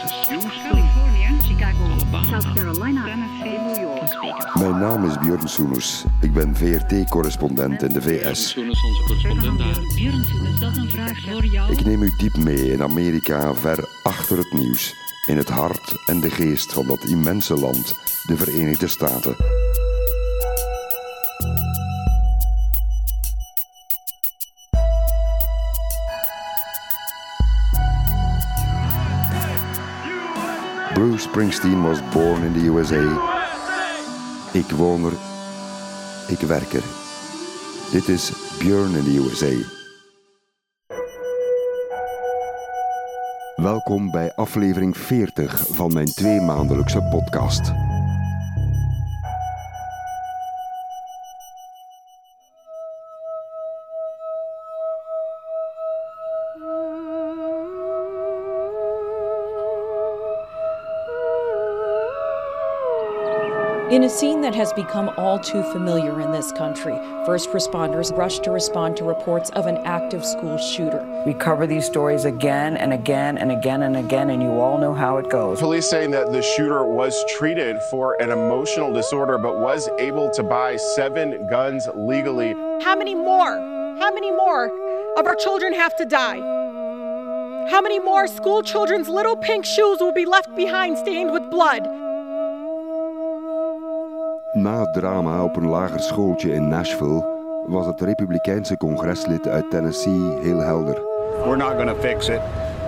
California, Chicago, Alabama, South Carolina, Tennessee, New York. Mijn naam is Björn Soenus. Ik ben VRT-correspondent in de VS. Ik neem u diep mee in Amerika, ver achter het nieuws. In het hart en de geest van dat immense land, de Verenigde Staten. Bruce Springsteen was born in the USA. Ik woon er. Ik werk er. Dit is Björn in the USA. Welkom bij aflevering 40 van mijn tweemaandelijkse podcast. In a scene that has become all too familiar in this country, first responders rush to respond to reports of an active school shooter. We cover these stories again and again and again and again, and you all know how it goes. Police saying that the shooter was treated for an emotional disorder but was able to buy seven guns legally. How many more? How many more of our children have to die? How many more school children's little pink shoes will be left behind stained with blood? Na het drama op een lager schooltje in Nashville was het Republikeinse congreslid uit Tennessee heel helder. We're not going to fix it.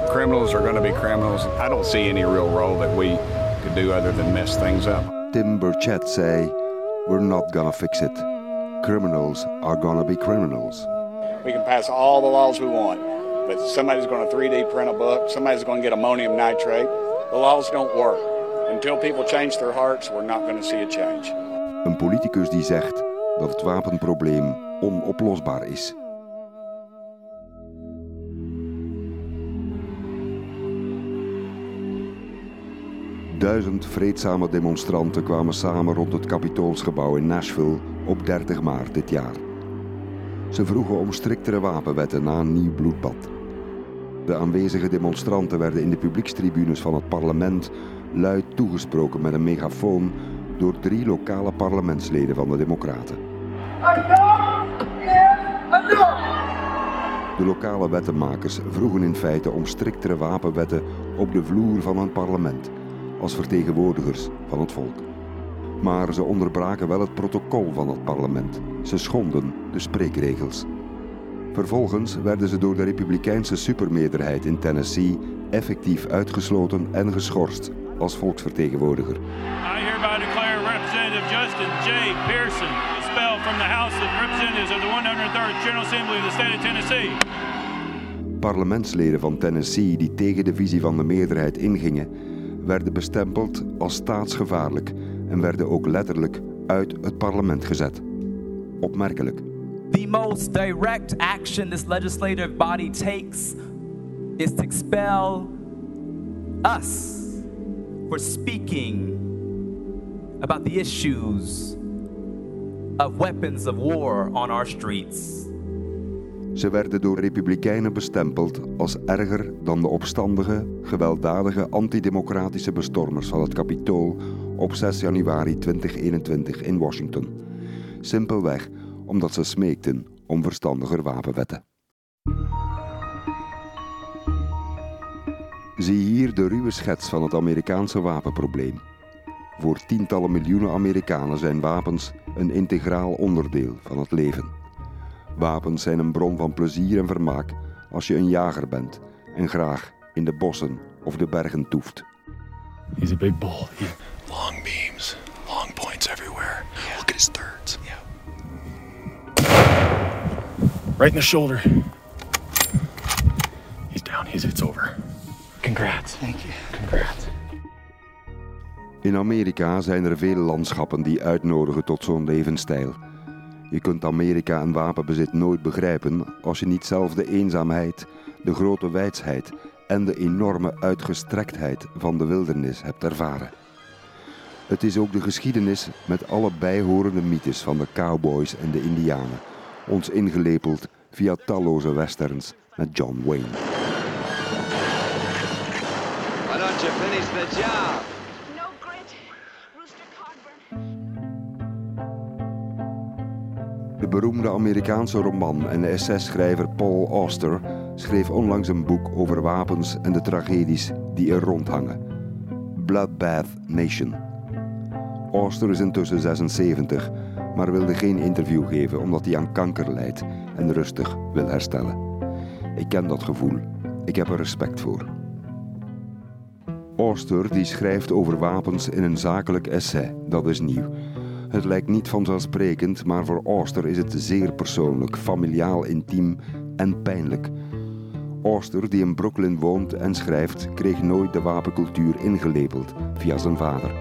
Criminals are going to be criminals. I don't see any real role that we could do other than mess things up. Tim Burchett zei: We're not gonna fix it. Criminals are gonna be criminals. We can pass all the laws we want, but somebody's going to 3D print a book. Somebody's going to get ammonium nitrate. The laws don't work. Until people change their hearts, we're not going to see a change. Een politicus die zegt dat het wapenprobleem onoplosbaar is. Duizend vreedzame demonstranten kwamen samen rond het Capitoolsgebouw in Nashville op 30 maart dit jaar. Ze vroegen om striktere wapenwetten na een nieuw bloedbad. De aanwezige demonstranten werden in de publiekstribunes van het parlement luid toegesproken met een megafoon door drie lokale parlementsleden van de Democraten. De lokale wettenmakers vroegen in feite om striktere wapenwetten op de vloer van een parlement, als vertegenwoordigers van het volk. Maar ze onderbraken wel het protocol van het parlement. Ze schonden de spreekregels. Vervolgens werden ze door de republikeinse supermeerderheid in Tennessee effectief uitgesloten en geschorst als volksvertegenwoordiger. I hereby declare Representative Justin J. Pearson expelled from the House of Representatives of the 103rd General Assembly of the State of Tennessee. Parlementsleden van Tennessee die tegen de visie van de meerderheid ingingen, werden bestempeld als staatsgevaarlijk en werden ook letterlijk uit het parlement gezet. Opmerkelijk. The most direct action this legislative body takes is to expel us for speaking about the issues of weapons of war on our streets. Ze werden door republikeinen bestempeld als erger dan de opstandige, gewelddadige antidemocratische bestormers van het Capitool op 6 januari 2021 in Washington. Simpelweg omdat ze smeekten om verstandiger wapenwetten. Zie hier de ruwe schets van het Amerikaanse wapenprobleem. Voor tientallen miljoenen Amerikanen zijn wapens een integraal onderdeel van het leven. Wapens zijn een bron van plezier en vermaak als je een jager bent en graag in de bossen of de bergen toeft. He's a big bull. He, long beams, long points everywhere. Look at his thirds. Right in the shoulder. He's down. He's it's over. Congrats. Thank you. Congrats. In Amerika zijn er veel landschappen die uitnodigen tot zo'n levensstijl. Je kunt Amerika en wapenbezit nooit begrijpen als je niet zelf de eenzaamheid, de grote wijsheid en de enorme uitgestrektheid van de wildernis hebt ervaren. Het is ook de geschiedenis met alle bijhorende mythes van de cowboys en de indianen, ons ingelepeld via talloze westerns met John Wayne. Finish the job. No grit, Rooster Cogburn. De beroemde Amerikaanse roman- en essayschrijver Paul Auster schreef onlangs een boek over wapens en de tragedies die er rondhangen. Bloodbath Nation. Auster is intussen 76, maar wilde geen interview geven omdat hij aan kanker lijdt en rustig wil herstellen. Ik ken dat gevoel. Ik heb er respect voor. Auster die schrijft over wapens in een zakelijk essay, dat is nieuw. Het lijkt niet vanzelfsprekend, maar voor Auster is het zeer persoonlijk, familiaal, intiem en pijnlijk. Auster, die in Brooklyn woont en schrijft, kreeg nooit de wapencultuur ingelepeld via zijn vader.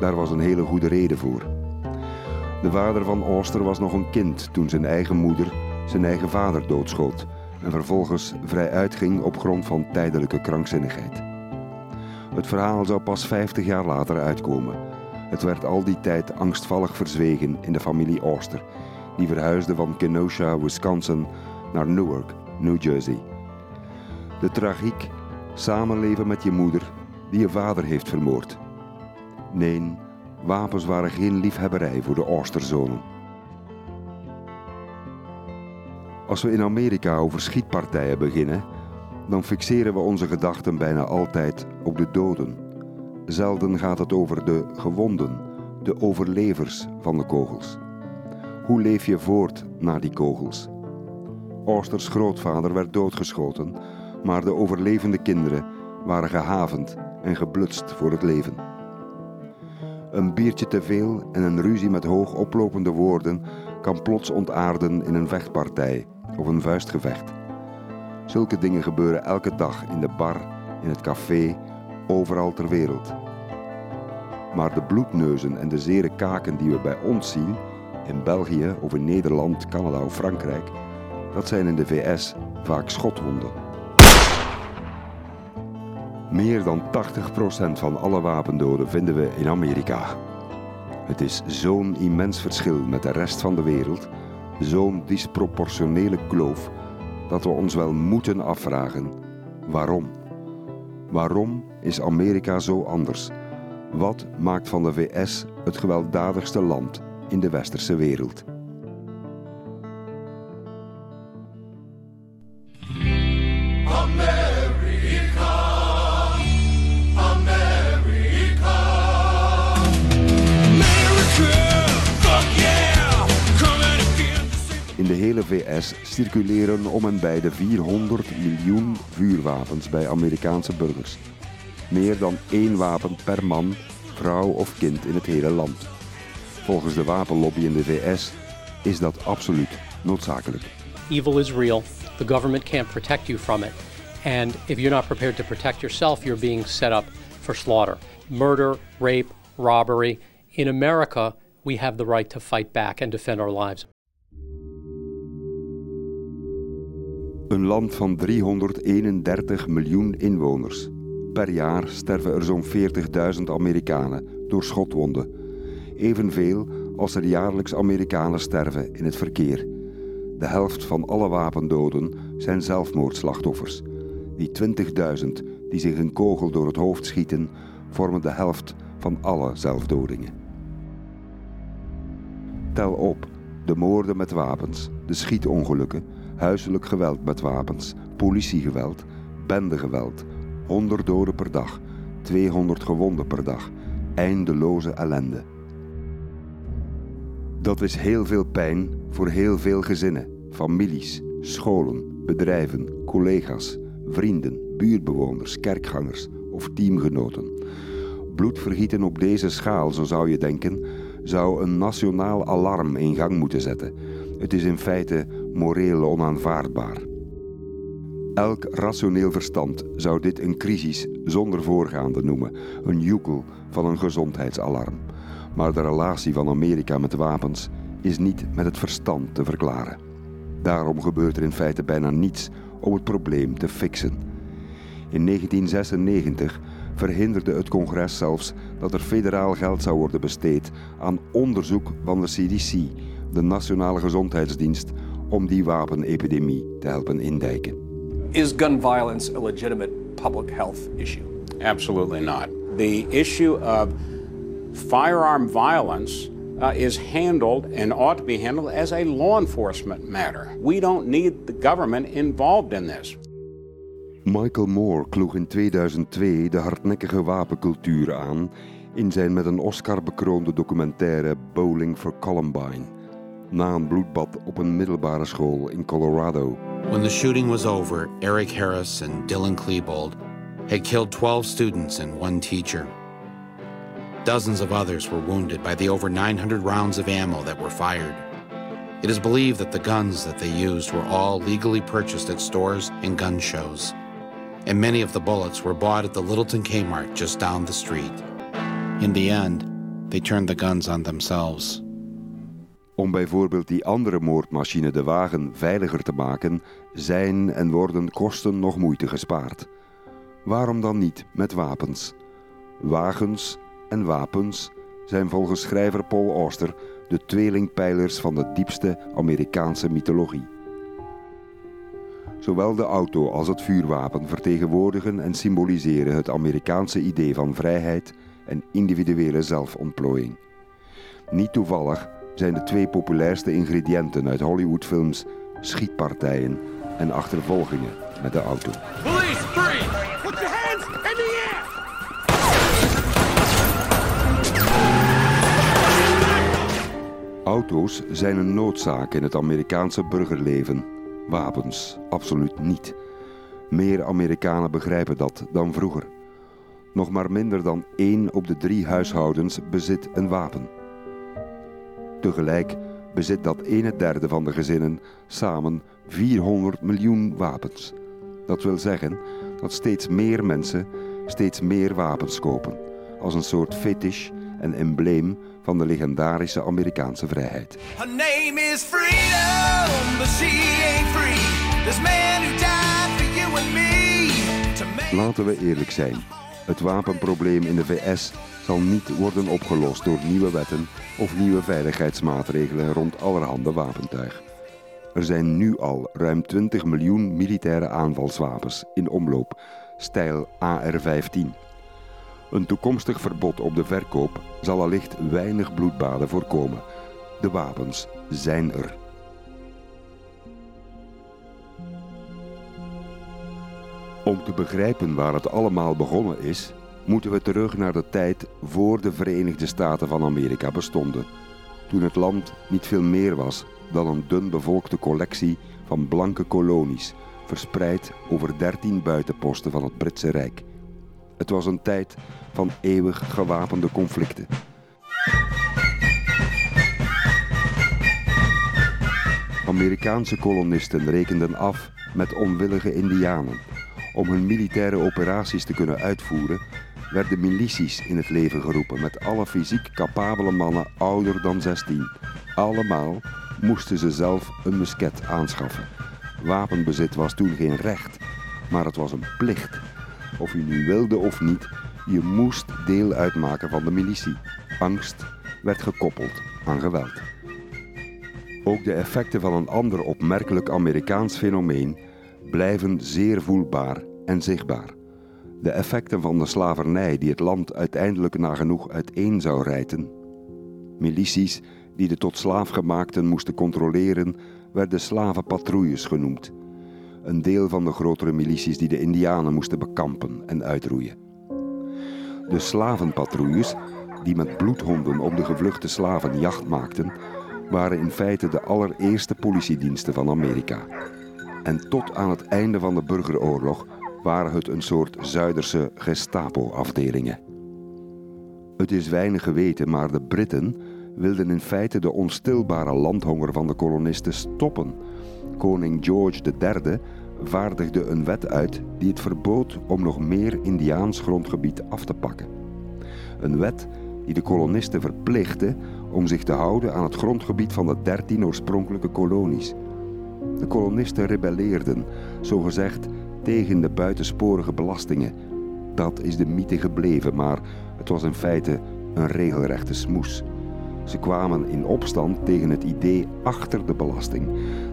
Daar was een hele goede reden voor. De vader van Auster was nog een kind toen zijn eigen moeder zijn eigen vader doodschoot en vervolgens vrij uitging op grond van tijdelijke krankzinnigheid. Het verhaal zou pas 50 jaar later uitkomen. Het werd al die tijd angstvallig verzwegen in de familie Auster, die verhuisde van Kenosha, Wisconsin naar Newark, New Jersey. De tragiek, samenleven met je moeder die je vader heeft vermoord. Nee, wapens waren geen liefhebberij voor de Austerzonen. Als we in Amerika over schietpartijen beginnen, dan fixeren we onze gedachten bijna altijd op de doden. Zelden gaat het over de gewonden, de overlevers van de kogels. Hoe leef je voort na die kogels? Austers grootvader werd doodgeschoten, maar de overlevende kinderen waren gehavend en geblutst voor het leven. Een biertje te veel en een ruzie met hoog oplopende woorden kan plots ontaarden in een vechtpartij of een vuistgevecht. Zulke dingen gebeuren elke dag in de bar, in het café, overal ter wereld. Maar de bloedneuzen en de zere kaken die we bij ons zien, in België of in Nederland, Canada of Frankrijk, dat zijn in de VS vaak schotwonden. Meer dan 80% van alle wapendoden vinden we in Amerika. Het is zo'n immens verschil met de rest van de wereld, zo'n disproportionele kloof, dat we ons wel moeten afvragen: waarom? Waarom is Amerika zo anders? Wat maakt van de VS het gewelddadigste land in de westerse wereld? De hele VS circuleren om en bij de 400 miljoen vuurwapens bij Amerikaanse burgers. Meer dan één wapen per man, vrouw of kind in het hele land. Volgens de wapenlobby in de VS is dat absoluut noodzakelijk. Evil is real. The government can't protect you from it. And if you're not prepared to protect yourself, you're being set up for slaughter. Murder, rape, robbery. In America, we have the right to fight back and defend our lives. Een land van 331 miljoen inwoners. Per jaar sterven er zo'n 40.000 Amerikanen door schotwonden. Evenveel als er jaarlijks Amerikanen sterven in het verkeer. De helft van alle wapendoden zijn zelfmoordslachtoffers. Die 20.000 die zich een kogel door het hoofd schieten, vormen de helft van alle zelfdodingen. Tel op de moorden met wapens, de schietongelukken, huiselijk geweld met wapens, politiegeweld, bendegeweld, 100 doden per dag, 200 gewonden per dag, eindeloze ellende. Dat is heel veel pijn voor heel veel gezinnen, families, scholen, bedrijven, collega's, vrienden, buurtbewoners, kerkgangers of teamgenoten. Bloedvergieten op deze schaal, zo zou je denken, zou een nationaal alarm in gang moeten zetten. Het is in feite moreel onaanvaardbaar. Elk rationeel verstand zou dit een crisis zonder voorgaande noemen, een joekel van een gezondheidsalarm. Maar de relatie van Amerika met wapens is niet met het verstand te verklaren. Daarom gebeurt er in feite bijna niets om het probleem te fixen. In 1996 verhinderde het congres zelfs dat er federaal geld zou worden besteed aan onderzoek van de CDC, de Nationale Gezondheidsdienst, om die wapenepidemie te helpen indijken. Is gun violence a legitimate public health issue? Absolutely not. The issue of firearm violence uh, is handled and ought to be handled as a law enforcement matter. We don't need the government involved in this. Michael Moore kloeg in 2002 de hardnekkige wapencultuur aan in zijn met een Oscar bekroonde documentaire Bowling for Columbine. Na een bloedbad op een middelbare school in Colorado. When the shooting was over, Eric Harris and Dylan Klebold had killed 12 students and one teacher. Dozens of others were wounded by the over 900 rounds of ammo that were fired. It is believed that the guns that they used were all legally purchased at stores and gun shows. And many of the bullets were bought at the Littleton Kmart just down the street. In the end, they turned the guns on themselves. Om bijvoorbeeld die andere moordmachine de wagen veiliger te maken, zijn en worden kosten nog moeite gespaard. Waarom dan niet met wapens? Wagens en wapens zijn volgens schrijver Paul Auster de tweelingpijlers van de diepste Amerikaanse mythologie. Zowel de auto als het vuurwapen vertegenwoordigen en symboliseren het Amerikaanse idee van vrijheid en individuele zelfontplooiing. Niet toevallig zijn de twee populairste ingrediënten uit Hollywoodfilms schietpartijen en achtervolgingen met de auto. Police, freeze! Put your hands in the air! Auto's zijn een noodzaak in het Amerikaanse burgerleven. Wapens absoluut niet. Meer Amerikanen begrijpen dat dan vroeger. Nog maar minder dan één op de drie huishoudens bezit een wapen. Tegelijk bezit dat ene derde van de gezinnen samen 400 miljoen wapens. Dat wil zeggen dat steeds meer mensen steeds meer wapens kopen, als een soort fetish en embleem van de legendarische Amerikaanse vrijheid. Her name is freedom, but she ain't free. This man who died for you and me. Laten we eerlijk zijn. Het wapenprobleem in de VS zal niet worden opgelost door nieuwe wetten of nieuwe veiligheidsmaatregelen rond allerhande wapentuig. Er zijn nu al ruim 20 miljoen militaire aanvalswapens in omloop, stijl AR-15. Een toekomstig verbod op de verkoop zal allicht weinig bloedbaden voorkomen. De wapens zijn er. Om te begrijpen waar het allemaal begonnen is, moeten we terug naar de tijd voor de Verenigde Staten van Amerika bestonden. Toen het land niet veel meer was dan een dun bevolkte collectie van blanke kolonies, verspreid over dertien buitenposten van het Britse Rijk. Het was een tijd van eeuwig gewapende conflicten. Amerikaanse kolonisten rekenden af met onwillige Indianen. Om hun militaire operaties te kunnen uitvoeren, werden milities in het leven geroepen met alle fysiek capabele mannen ouder dan 16. Allemaal moesten ze zelf een musket aanschaffen. Wapenbezit was toen geen recht, maar het was een plicht. Of je nu wilde of niet, je moest deel uitmaken van de militie. Angst werd gekoppeld aan geweld. Ook de effecten van een ander opmerkelijk Amerikaans fenomeen blijven zeer voelbaar en zichtbaar. De effecten van de slavernij die het land uiteindelijk nagenoeg uiteen zou rijten. Milities die de tot slaafgemaakten moesten controleren, werden slavenpatrouilles genoemd. Een deel van de grotere milities die de Indianen moesten bekampen en uitroeien. De slavenpatrouilles, die met bloedhonden op de gevluchte slaven jacht maakten, waren in feite de allereerste politiediensten van Amerika. En tot aan het einde van de burgeroorlog waren het een soort Zuiderse Gestapo-afdelingen. Het is weinig geweten, maar de Britten wilden in feite de onstilbare landhonger van de kolonisten stoppen. Koning George III vaardigde een wet uit die het verbood om nog meer Indiaans grondgebied af te pakken. Een wet die de kolonisten verplichtte om zich te houden aan het grondgebied van de dertien oorspronkelijke kolonies. De kolonisten rebelleerden, zogezegd, tegen de buitensporige belastingen. Dat is de mythe gebleven, maar het was in feite een regelrechte smoes. Ze kwamen in opstand tegen het idee achter de belasting,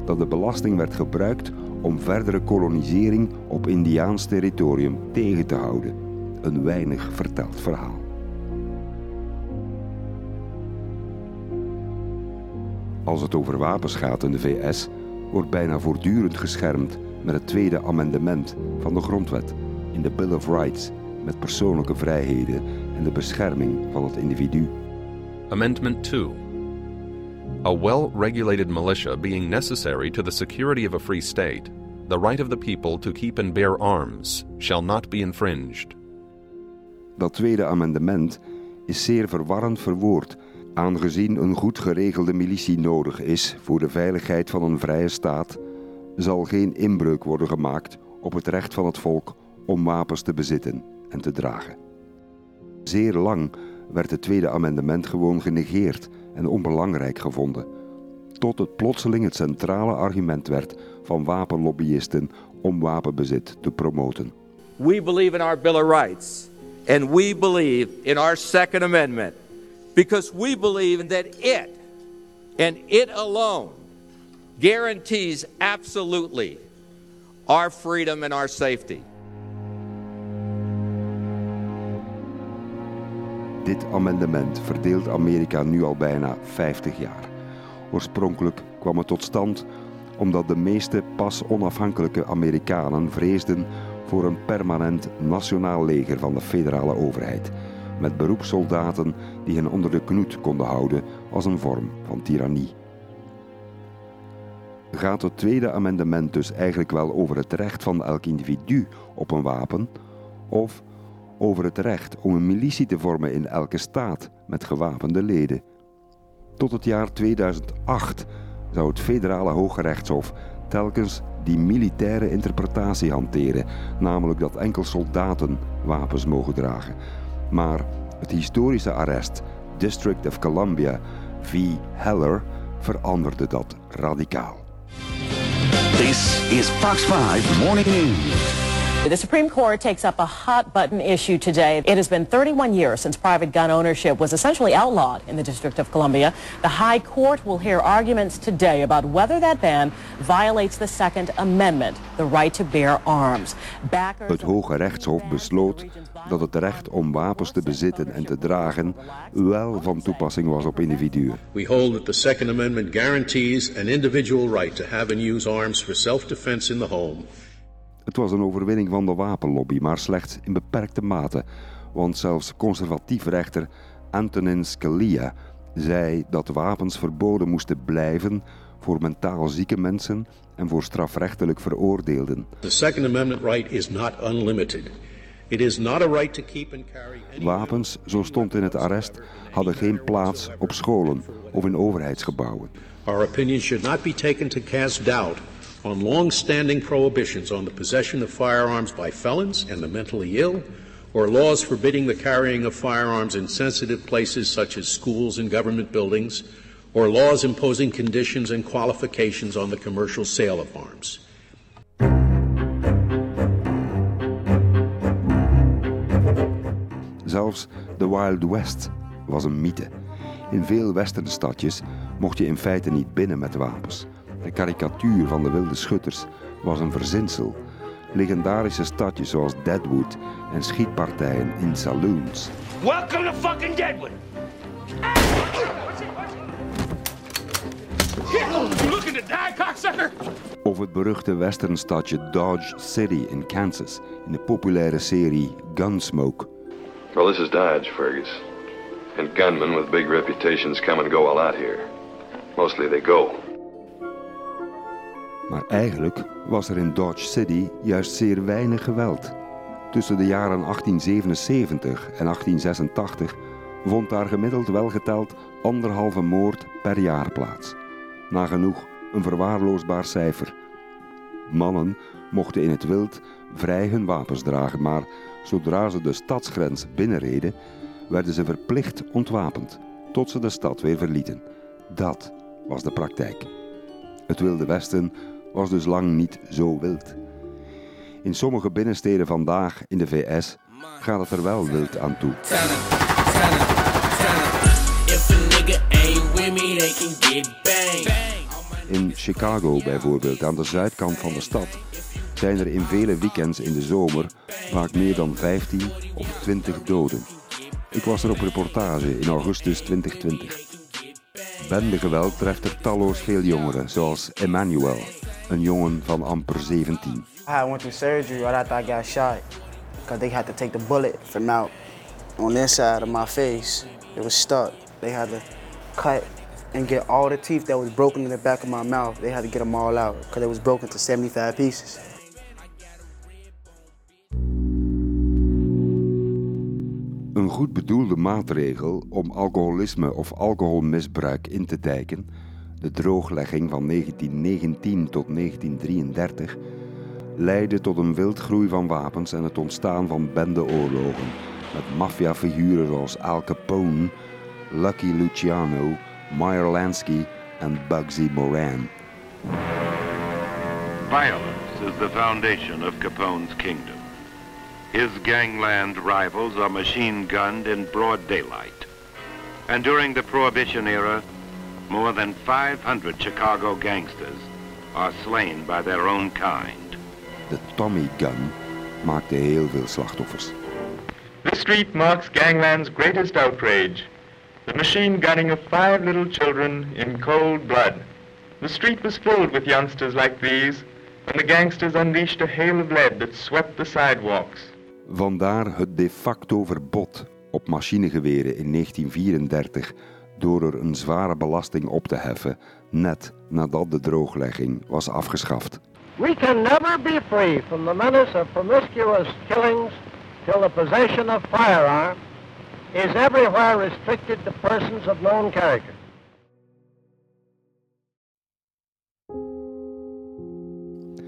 dat de belasting werd gebruikt om verdere kolonisering op Indiaans territorium tegen te houden. een weinig verteld verhaal. Als het over wapens gaat in de VS, wordt bijna voortdurend geschermd met het tweede amendement van de grondwet in de Bill of Rights met persoonlijke vrijheden en de bescherming van het individu. Amendment 2. A well regulated militia being necessary to the security of a free state, the right of the people to keep and bear arms shall not be infringed. Dat tweede amendement is zeer verwarrend verwoord, aangezien een goed geregelde militie nodig is voor de veiligheid van een vrije staat, zal geen inbreuk worden gemaakt op het recht van het volk om wapens te bezitten en te dragen. Zeer lang werd het tweede amendement gewoon genegeerd en onbelangrijk gevonden, tot het plotseling het centrale argument werd van wapenlobbyisten om wapenbezit te promoten. We believe in our Bill of Rights, and we believe in our Second Amendment because we believe that it and it alone guarantees absolutely our freedom and our safety. Dit amendement verdeelt Amerika nu al bijna 50 jaar. Oorspronkelijk kwam het tot stand omdat de meeste pas onafhankelijke Amerikanen vreesden voor een permanent nationaal leger van de federale overheid, met beroepssoldaten die hen onder de knoet konden houden als een vorm van tirannie. Gaat het tweede amendement dus eigenlijk wel over het recht van elk individu op een wapen, of over het recht om een militie te vormen in elke staat met gewapende leden? Tot het jaar 2008 zou het federale Hooggerechtshof telkens die militaire interpretatie hanteren, namelijk dat enkel soldaten wapens mogen dragen. Maar het historische arrest District of Columbia v. Heller veranderde dat radicaal. This is Fox 5 Morning News. The Supreme Court takes up a hot button issue today. It has been 31 years since private gun ownership was essentially outlawed in the District of Columbia. The High Court will hear arguments today about whether that ban violates the Second Amendment, the right to bear arms. Backers Het Hoge Rechtshof besloot dat het recht om wapens te bezitten en te dragen wel van toepassing was op individuen. We hold that the Second Amendment guarantees an individual right to have and use arms for self-defense in the home. Het was een overwinning van de wapenlobby, maar slechts in beperkte mate. Want zelfs conservatief rechter Antonin Scalia zei dat wapens verboden moesten blijven voor mentaal zieke mensen en voor strafrechtelijk veroordeelden. The Second Amendment right is not unlimited. It is not a right to keep and carry any Wapens, zo stond in het arrest, hadden geen plaats op scholen of in overheidsgebouwen. Our opinion should not be taken to cast doubt on long-standing prohibitions on the possession of firearms by felons and the mentally ill, or laws forbidding the carrying of firearms in sensitive places such as schools and government buildings, or laws imposing conditions and qualifications on the commercial sale of arms. Zelfs de Wild West was een mythe. In veel westernstadjes mocht je in feite niet binnen met wapens. De karikatuur van de wilde schutters was een verzinsel. Legendarische stadjes zoals Deadwood en schietpartijen in saloons. Welcome to fucking Deadwood. You looking to die, cocksucker? Of het beruchte westernstadje Dodge City in Kansas in de populaire serie Gunsmoke. Well, this is Dodge, Fergus. And gunmen with big reputations come and go a lot here. Mostly they go. Maar eigenlijk was er in Dodge City juist zeer weinig geweld. Tussen de jaren 1877 en 1886 vond daar gemiddeld wel geteld anderhalve moord per jaar plaats. Nagenoeg een verwaarloosbaar cijfer. Mannen mochten in het wild vrij hun wapens dragen, maar zodra ze de stadsgrens binnenreden, werden ze verplicht ontwapend, tot ze de stad weer verlieten. Dat was de praktijk. Het Wilde Westen was dus lang niet zo wild. In sommige binnensteden vandaag in de VS gaat het er wel wild aan toe. In Chicago bijvoorbeeld, aan de zuidkant van de stad, zijn er in vele weekends in de zomer vaak meer dan 15 of 20 doden. Ik was er op reportage in augustus 2020. Bendegeweld treft er talloos veel jongeren, zoals Emmanuel, een jongen van amper 17. I went through surgery right after I got shot because they had to take the bullet from out on this side of my face. It was stuck. They had to cut and get all the teeth that was broken in the back of my mouth. They had to get them all out because it was broken to 75 pieces. Een goed bedoelde maatregel om alcoholisme of alcoholmisbruik in te dijken, de drooglegging van 1919 tot 1933, leidde tot een wildgroei van wapens en het ontstaan van bendeoorlogen met maffiafiguren zoals Al Capone, Lucky Luciano, Meyer Lansky en Bugsy Moran. Violence is the foundation of Capone's kingdom. His gangland rivals are machine gunned in broad daylight. And during the Prohibition era, more than 500 Chicago gangsters are slain by their own kind. De Tommy Gun maakte heel veel slachtoffers. The street marks gangland's greatest outrage. The machine gunning of five little children in cold blood. The street was filled with youngsters like these when the gangsters unleashed a hail of lead that swept the sidewalks. Vandaar het de facto verbod op machinegeweren in 1934 door er een zware belasting op te heffen, net nadat de drooglegging was afgeschaft. We can never be free from the menace of promiscuous killings till the possession of firearm is everywhere restricted to persons of known character.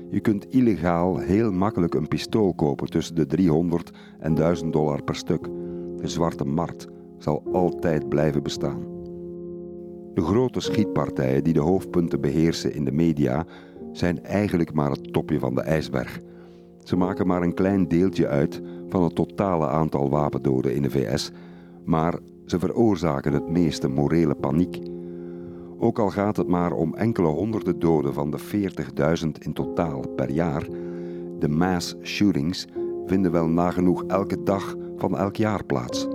Je kunt illegaal heel makkelijk een pistool kopen tussen de 300 en 1000 dollar per stuk. De zwarte markt zal altijd blijven bestaan. De grote schietpartijen die de hoofdpunten beheersen in de media zijn eigenlijk maar het topje van de ijsberg. Ze maken maar een klein deeltje uit van het totale aantal wapendoden in de VS, maar ze veroorzaken het meeste morele paniek. Ook al gaat het maar om enkele honderden doden van de 40.000 in totaal per jaar, de mass shootings vinden wel nagenoeg elke dag van elk jaar plaats.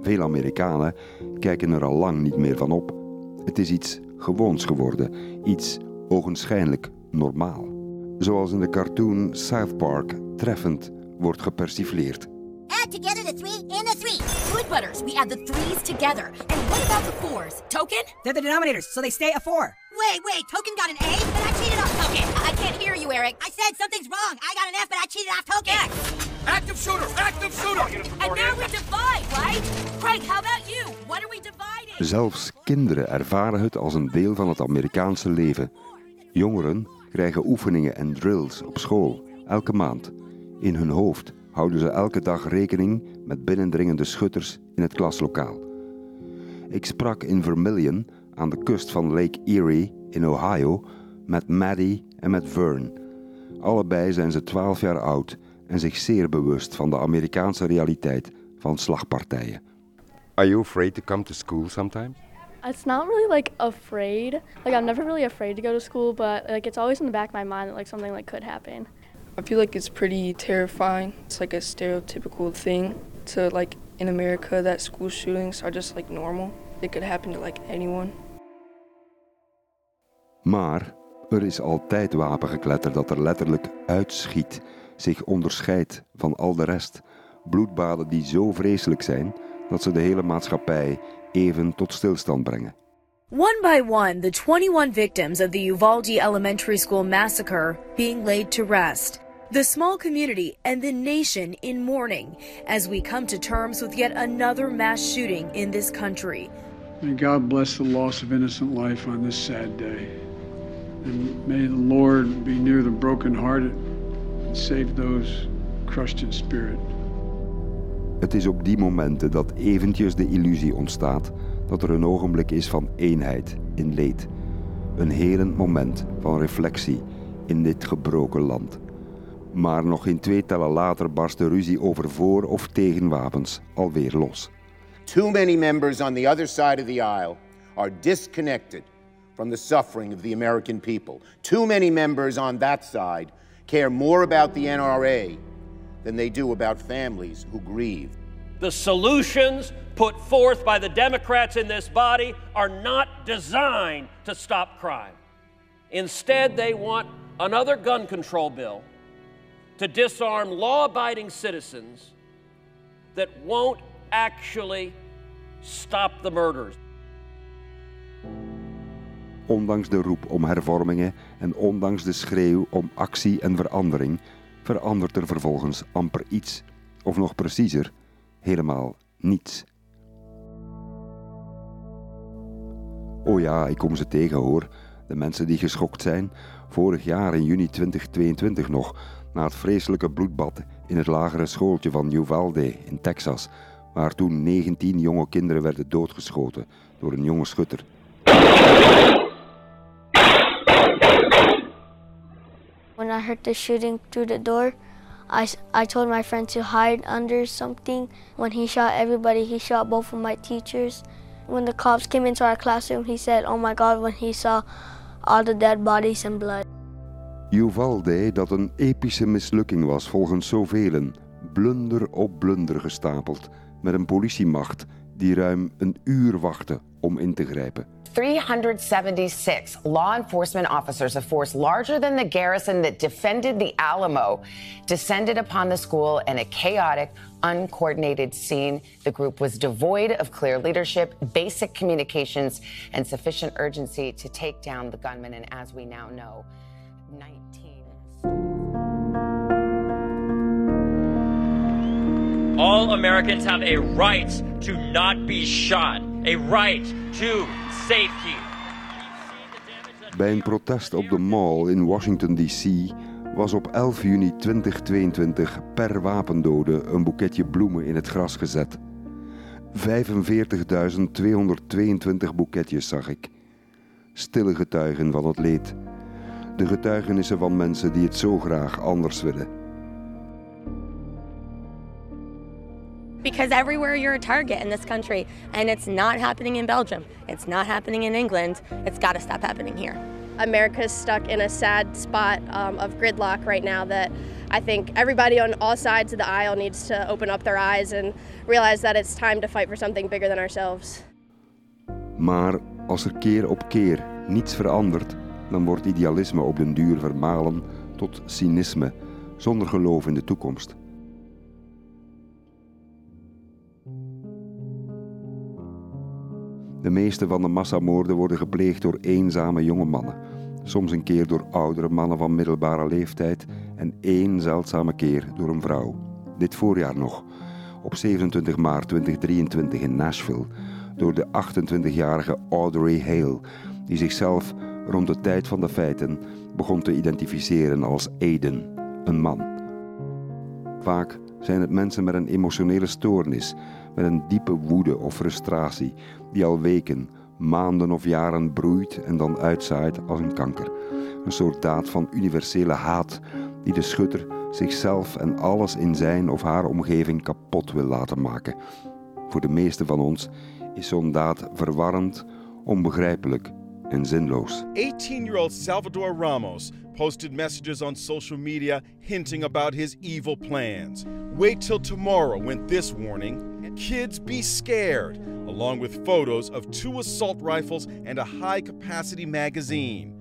Veel Amerikanen kijken er al lang niet meer van op. Het is iets gewoons geworden, iets ogenschijnlijk normaal. Zoals in de cartoon South Park treffend wordt gepersifleerd. Add together the three and the three. Good butters, we add the threes together. And what about the fours? Token? They're the denominators, so they stay a four. Wait, wait, Token got an A, but I cheated off Token. I can't hear you, Eric. I said something's wrong. I got an F, but I cheated off Token. X. Active shooter! Active shooter! Zelfs kinderen ervaren het als een deel van het Amerikaanse leven. Jongeren krijgen oefeningen en drills op school, elke maand. In hun hoofd houden ze elke dag rekening met binnendringende schutters in het klaslokaal. Ik sprak in Vermilion, aan de kust van Lake Erie in Ohio, met Maddie en met Vern. Allebei zijn ze 12 jaar oud en zich zeer bewust van de Amerikaanse realiteit van slagpartijen. Are you afraid to come to school sometimes? It's not really like afraid. Like I'm never really afraid to go to school, but like it's always in the back of my mind that like something like could happen. I feel like it's pretty terrifying. It's like a stereotypical thing to like in America that school shootings are just like normal. They could happen to like anyone. Maar er is altijd wapengekletter dat er letterlijk uitschiet, zich onderscheidt van al de rest. Bloedbaden die zo vreselijk zijn dat ze de hele maatschappij even tot stilstand brengen. One by one, the 21 victims of the Uvalde Elementary School massacre being laid to rest. The small community and the nation in mourning as we come to terms with yet another mass shooting in this country. May God bless the loss of innocent life on this sad day. And may the Lord be near the brokenhearted and save those crushed in spirit. Het is op die momenten dat eventjes de illusie ontstaat dat er een ogenblik is van eenheid in leed. Een helend moment van reflectie in dit gebroken land. Maar nog geen twee tellen later barst de ruzie over voor of tegen wapens alweer los. Too many members on the other side of the aisle are disconnected from the suffering of the American people. Too many members on that side care more about the NRA than they do about families who grieve. The solutions put forth by the Democrats in this body are not designed to stop crime. Instead, they want another gun control bill to disarm law abiding citizens that won't actually stop the murders. Ondanks de roep om hervormingen en ondanks de schreeuw om actie en verandering, verandert er vervolgens amper iets. Of nog preciezer, helemaal niets. Oh ja, ik kom ze tegen hoor. De mensen die geschokt zijn. Vorig jaar in juni 2022 nog, na het vreselijke bloedbad in het lagere schooltje van Uvalde in Texas, waar toen 19 jonge kinderen werden doodgeschoten door een jonge schutter. When I heard the shooting through the door, I, I told my friend to hide under something. When he shot everybody, he shot both of my teachers. When the cops came into our classroom, he said, Oh my God, when he saw all the dead bodies and blood. Uvalde, dat een epische mislukking was volgens zoveel, blunder op blunder gestapeld, met een politiemacht die ruim een uur wachtte om in te grijpen. 376 law enforcement officers, a force larger than the garrison that defended the Alamo, descended upon the school in a chaotic, uncoordinated scene. The group was devoid of clear leadership, basic communications, and sufficient urgency to take down the gunman. And as we now know, 19. All Americans have a right to not be shot, a right to safety. Bij een protest op de Mall in Washington D.C. was op 11 juni 2022 per wapendode een boeketje bloemen in het gras gezet. 45.222 boeketjes zag ik. Stille getuigen van het leed. De getuigenissen van mensen die het zo graag anders willen. Because everywhere you're a target in this country, and it's not happening in Belgium, it's not happening in England, it's got to stop happening here. America's stuck in a sad spot um, of gridlock right now that I think everybody on all sides of the aisle needs to open up their eyes and realize that it's time to fight for something bigger than ourselves. Maar als er keer op keer niets verandert, dan wordt idealisme op den duur vermalen tot cynisme, zonder geloof in de toekomst. De meeste van de massamoorden worden gepleegd door eenzame jonge mannen. Soms een keer door oudere mannen van middelbare leeftijd en één zeldzame keer door een vrouw. Dit voorjaar nog, op 27 maart 2023 in Nashville, door de 28-jarige Audrey Hale, die zichzelf rond de tijd van de feiten begon te identificeren als Aiden, een man. Vaak zijn het mensen met een emotionele stoornis, met een diepe woede of frustratie, die al weken, maanden of jaren broeit en dan uitzaait als een kanker. Een soort daad van universele haat die de schutter zichzelf en alles in zijn of haar omgeving kapot wil laten maken. Voor de meeste van ons is zo'n daad verwarrend, onbegrijpelijk en zinloos. 18-year-old Salvador Ramos posted messages on social media hinting about his evil plans. Wait till tomorrow when this warning kids be scared, along with photos of two assault rifles and a high capacity magazine.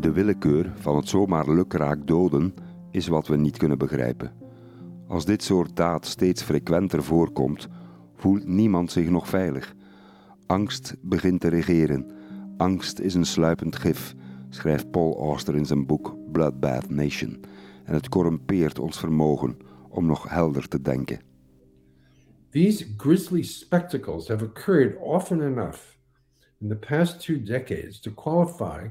De willekeur van het zomaar lukraak doden is wat we niet kunnen begrijpen. Als dit soort daad steeds frequenter voorkomt, voelt niemand zich nog veilig. Angst begint te regeren. Angst is een sluipend gif, schrijft Paul Auster in zijn boek Bloodbath Nation. En het corrumpeert ons vermogen om nog helder te denken. These grisly spectacles have occurred often enough in the past two decades to qualify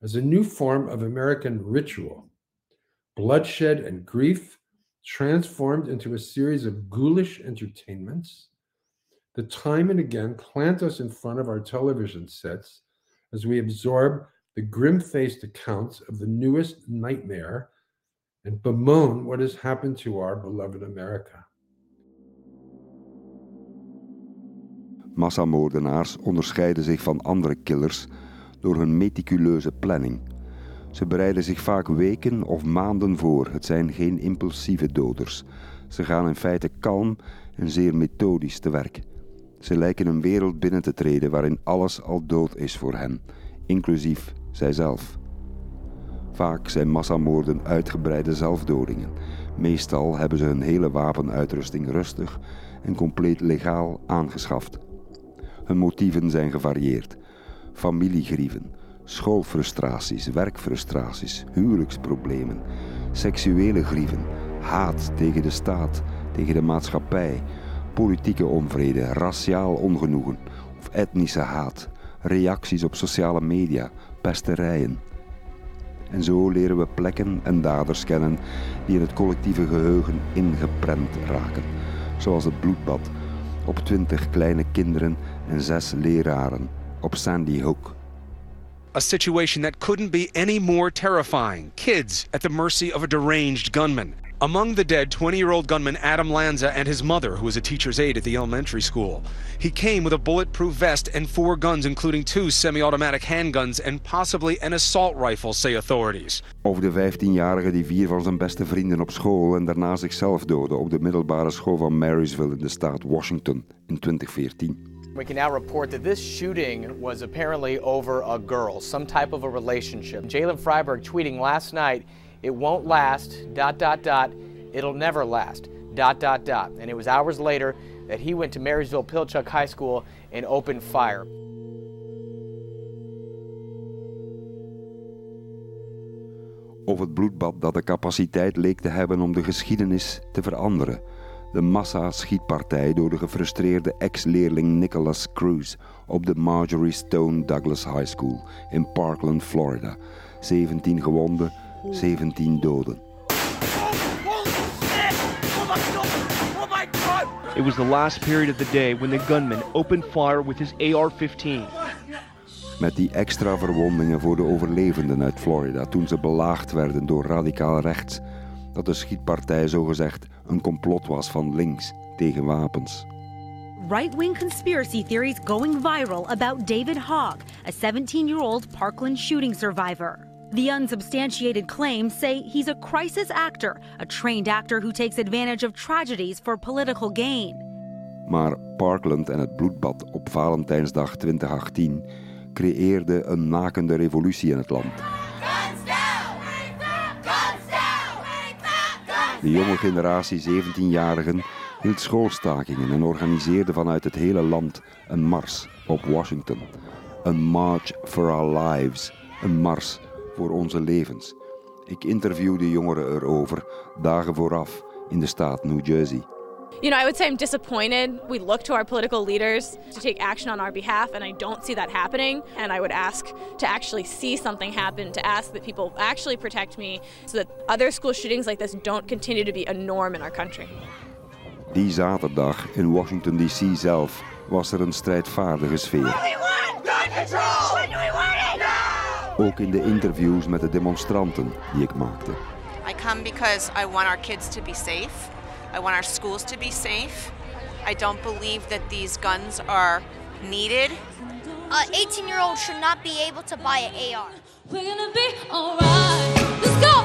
as a new form of American ritual. Bloodshed and grief transformed into a series of ghoulish entertainments that time and again plant us in front of our television sets as we absorb the grim faced accounts of the newest nightmare and bemoan what has happened to our beloved America. Massamoordenaars onderscheiden zich van andere killers door hun meticuleuze planning. Ze bereiden zich vaak weken of maanden voor. Het zijn geen impulsieve doders. Ze gaan in feite kalm en zeer methodisch te werk. Ze lijken een wereld binnen te treden waarin alles al dood is voor hen, inclusief zijzelf. Vaak zijn massamoorden uitgebreide zelfdodingen. Meestal hebben ze hun hele wapenuitrusting rustig en compleet legaal aangeschaft. Hun motieven zijn gevarieerd: familiegrieven, schoolfrustraties, werkfrustraties, huwelijksproblemen, seksuele grieven, haat tegen de staat, tegen de maatschappij, politieke onvrede, raciaal ongenoegen of etnische haat, reacties op sociale media, pesterijen. En zo leren we plekken en daders kennen die in het collectieve geheugen ingeprent raken, zoals het bloedbad op twintig kleine kinderen en zes leraren op Sandy Hook. A situation that couldn't be any more terrifying. Kids at the mercy of a deranged gunman. Among the dead, 20 year old gunman Adam Lanza and his mother, who was a teacher's aide at the elementary school. He came with a bulletproof vest and four guns, including two semi automatic handguns and possibly an assault rifle, say authorities. Of de 15-jarige die vier van zijn beste vrienden op school en daarna zichzelf doodde op de middelbare school van Marysville in de staat Washington in 2014. We can now report that this shooting was apparently over a girl, some type of a relationship. Jalen Freiberg tweeting last night, it won't last, dot, dot, dot, it'll never last, dot, dot, dot. And it was hours later that he went to Marysville Pilchuck High School and opened fire. Of het bloedbad dat de capaciteit leek te hebben om de geschiedenis te veranderen. De massa-schietpartij door de gefrustreerde ex-leerling Nicholas Cruz op de Marjorie Stone Douglas High School in Parkland, Florida. 17 gewonden, 17 doden. It was the last period of the day when the gunman opened fire with his AR 15. Met die extra verwondingen voor de overlevenden uit Florida toen ze belaagd werden door radicaal rechts, dat de schietpartij zogezegd een complot was van links tegen wapens. Right wing conspiracy theories going viral about David Hogg, a 17 year old Parkland shooting survivor. The unsubstantiated claims say he's a crisis actor, a trained actor who takes advantage of tragedies for political gain. Maar Parkland en het bloedbad op Valentijnsdag 2018 creëerde een nakende revolutie in het land. De jonge generatie 17-jarigen hield schoolstakingen en organiseerde vanuit het hele land een mars op Washington. Een March for Our Lives, een mars voor onze levens. Ik interviewde jongeren erover dagen vooraf in de staat New Jersey. You know, I would say I'm disappointed. We look to our political leaders to take action on our behalf, and I don't see that happening. And I would ask to actually see something happen, to ask that people actually protect me so that other school shootings like this don't continue to be a norm in our country. Die zaterdag in Washington DC zelf was er een strijdvaardige sfeer. Ook in de interviews met de demonstranten die ik maakte. I come because I want our kids to be safe. I want our schools to be safe. I don't believe that these guns are needed. A 18 year old should not be able to buy an AR. We're gonna be alright. Let's go!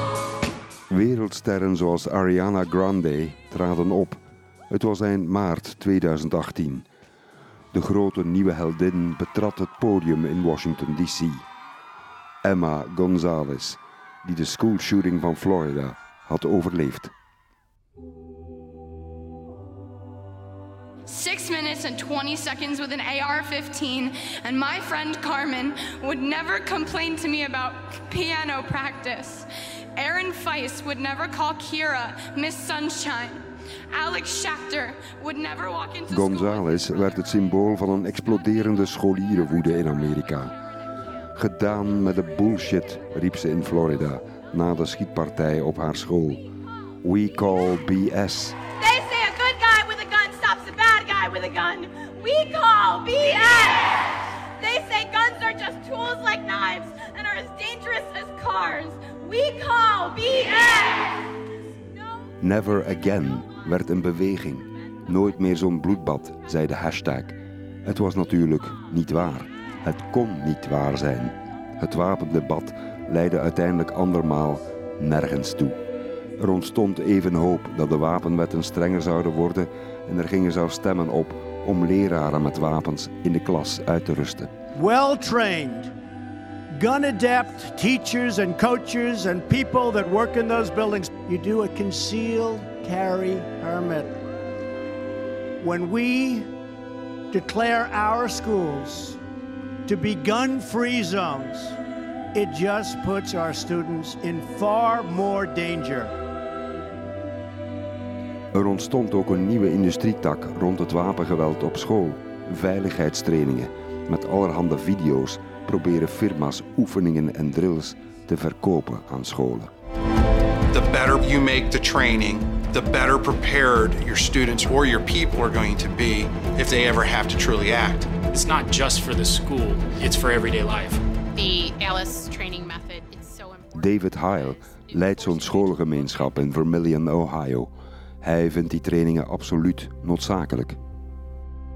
Wereldsterren zoals Ariana Grande traden op. Het was eind maart 2018. De grote nieuwe heldin betrad het podium in Washington DC. Emma Gonzalez, die de schoolshooting van Florida had overleefd. Six minutes and 20 seconds with an AR 15, and my friend Carmen would never complain to me about piano practice. Aaron Feist would never call Kira Miss Sunshine. Alex Schachter would never walk into Gonzalez werd het symbool van een exploderende scholierenwoede in Amerika. Gedaan met de bullshit, riep ze in Florida na de schietpartij op haar school. We call BS. They say a good guy with a gun stops a bad guy with a gun. We call BS! They say guns are just tools like knives and are as dangerous as cars. We call BS! Never again werd een beweging. Nooit meer zo'n bloedbad, zei de hashtag. Het was natuurlijk niet waar. Het kon niet waar zijn. Het wapendebat leidde uiteindelijk andermaal nergens toe. Er ontstond even hoop dat de wapenwetten strenger zouden worden en er gingen zelfs stemmen op om leraren met wapens in de klas uit te rusten. well trained, gun adept teachers and coaches and people that work in those buildings. You do a concealed carry permit. When we declare our schools to be gun free zones, it just puts our students in far more danger. Er ontstond ook een nieuwe industrietak rond het wapengeweld op school. Veiligheidstrainingen. Met allerhande video's proberen firma's oefeningen en drills te verkopen aan scholen. the better you make the training, the better prepared your students or your people are going to be if they ever have to truly act. It's not just for the school, it's for everyday life. The ALICE training method, it's so important. David Heil leidt zo'n schoolgemeenschap in Vermillion, Ohio. Hij vindt die trainingen absoluut noodzakelijk.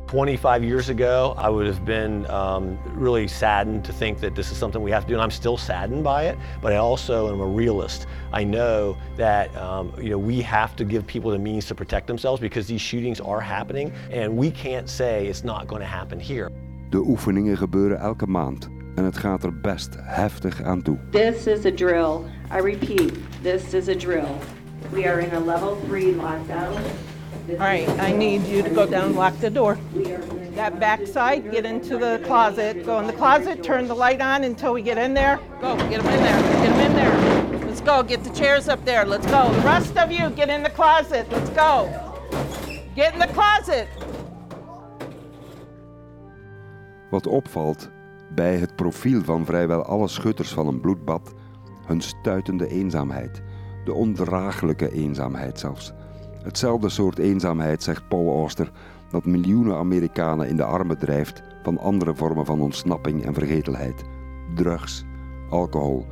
25 years ago, I would have been um, really saddened to think that this is something we have to do, and I'm still saddened by it. But I also am a realist. I know that um, you know we have to give people the means to protect themselves because these shootings are happening, and we can't say it's not going to happen here. De oefeningen gebeuren elke maand en het gaat er best heftig aan toe. This is a drill. I repeat, this is a drill. We are in a level three lockdown. All right, I need you to go down, lock the door. That back side, get into the closet. Go in the closet, turn the light on until we get in there. Go, get them in there, get them in there. Let's go, get the chairs up there, let's go. The rest of you, get in the closet, let's go. Get in the closet. Wat opvalt bij het profiel van vrijwel alle schutters van een bloedbad, hun stuitende eenzaamheid, de ondraaglijke eenzaamheid zelfs. Hetzelfde soort eenzaamheid, zegt Paul Auster, dat miljoenen Amerikanen in de armen drijft van andere vormen van ontsnapping en vergetelheid. Drugs, alcohol,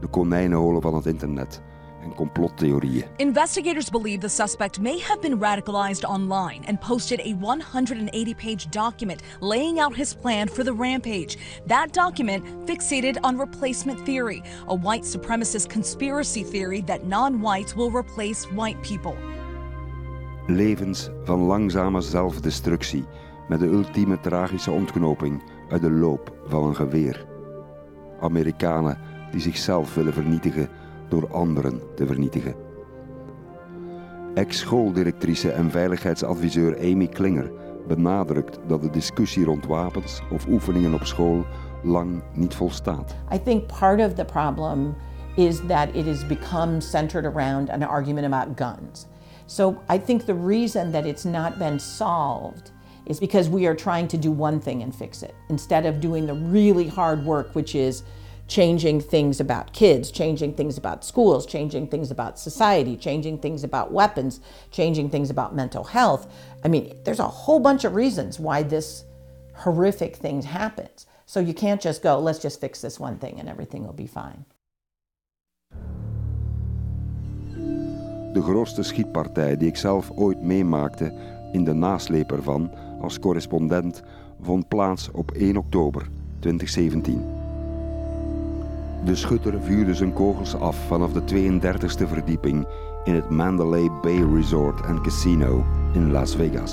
de konijnenholen van het internet en complottheorieën. Investigators believe the suspect may have been radicalized online and posted a 180 page document laying out his plan for the rampage. That document fixated on replacement theory, a white supremacist conspiracy theory that non whites will replace white people. Levens van langzame zelfdestructie met de ultieme tragische ontknoping uit de loop van een geweer. Amerikanen die zichzelf willen vernietigen door anderen te vernietigen. Ex-schooldirectrice en veiligheidsadviseur Amy Klinger benadrukt dat de discussie rond wapens of oefeningen op school lang niet volstaat. I think part of the problem is that it has become centered around an argument about guns. So I think the reason that it's not been solved is because we are trying to do one thing and fix it instead of doing the really hard work, which is changing things about kids, changing things about schools, changing things about society, changing things about weapons, changing things about mental health. I mean, there's a whole bunch of reasons why this horrific thing happens. So you can't just go, let's just fix this one thing and everything will be fine. De grootste schietpartij die ik zelf ooit meemaakte in de nasleep ervan als correspondent vond plaats op 1 oktober 2017. De schutter vuurde zijn kogels af vanaf de 32e verdieping in het Mandalay Bay Resort and Casino in Las Vegas.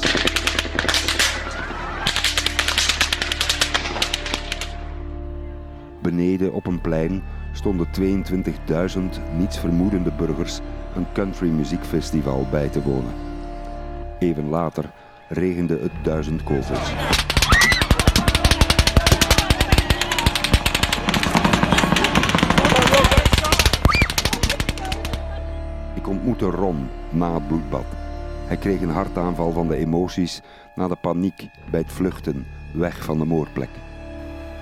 Beneden op een plein stonden 22.000 nietsvermoedende burgers een country muziekfestival bij te wonen. Even later regende het duizend kogels. Ik ontmoette Ron na het bloedbad. Hij kreeg een hartaanval van de emoties na de paniek bij het vluchten weg van de moordplek.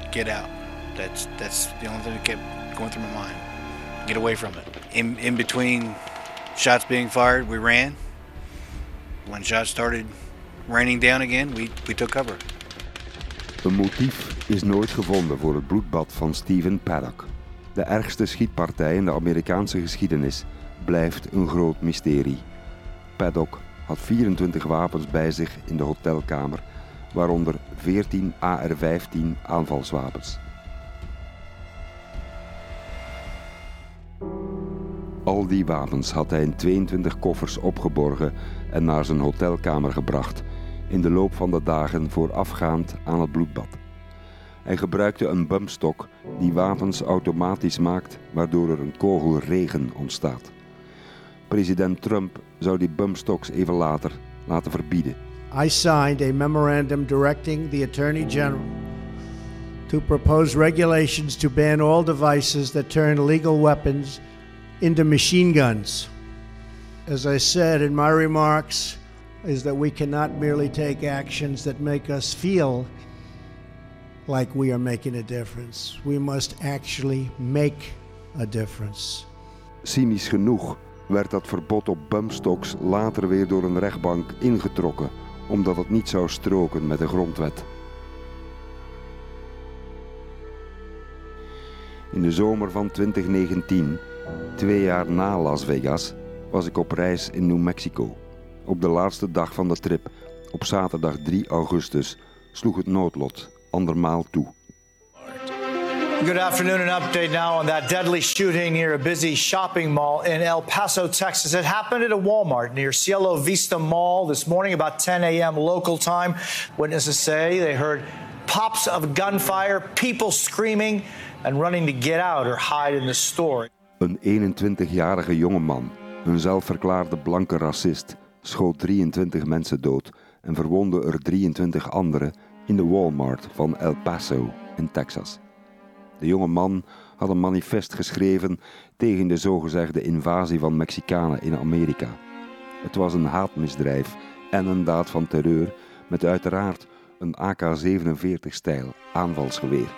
Get out. That's that's the only thing that kept going through my mind. Get away from it. In in between shots being fired, we ran. When shots started raining down again, we, we took cover. Een motief is nooit gevonden voor het bloedbad van Stephen Paddock. De ergste schietpartij in de Amerikaanse geschiedenis blijft een groot mysterie. Paddock had 24 wapens bij zich in de hotelkamer, waaronder 14 AR-15 aanvalswapens. Al die wapens had hij in 22 koffers opgeborgen en naar zijn hotelkamer gebracht in de loop van de dagen voorafgaand aan het bloedbad. Hij gebruikte een bumpstok die wapens automatisch maakt, waardoor er een kogelregen ontstaat. President Trump zou die bumpstocks even later laten verbieden. I signed a memorandum directing the Attorney General to propose regulations to ban all devices that turn legal weapons into machine guns. As I said in my remarks, is that we cannot merely take actions that make us feel like we are making a difference. We must actually make a difference. Cynisch genoeg werd dat verbod op bumpstocks later weer door een rechtbank ingetrokken, omdat het niet zou stroken met de grondwet. In de zomer van 2019, twee jaar na Las Vegas, was ik op reis in New Mexico. Op de laatste dag van de trip, op zaterdag 3 augustus, sloeg het noodlot andermaal toe. Good afternoon. An update now on that deadly shooting near a busy shopping mall in El Paso, Texas. It happened at a Walmart near Cielo Vista Mall this morning about 10 a.m. local time. Witnesses say they heard pops of gunfire, people screaming and running to get out or hide in the store. Een 21-jarige jongeman, een zelfverklaarde blanke racist, schoot 23 mensen dood en verwondde er 23 anderen in de Walmart van El Paso in Texas. De jonge man had een manifest geschreven tegen de zogezegde invasie van Mexicanen in Amerika. Het was een haatmisdrijf en een daad van terreur met uiteraard een AK-47-stijl aanvalsgeweer.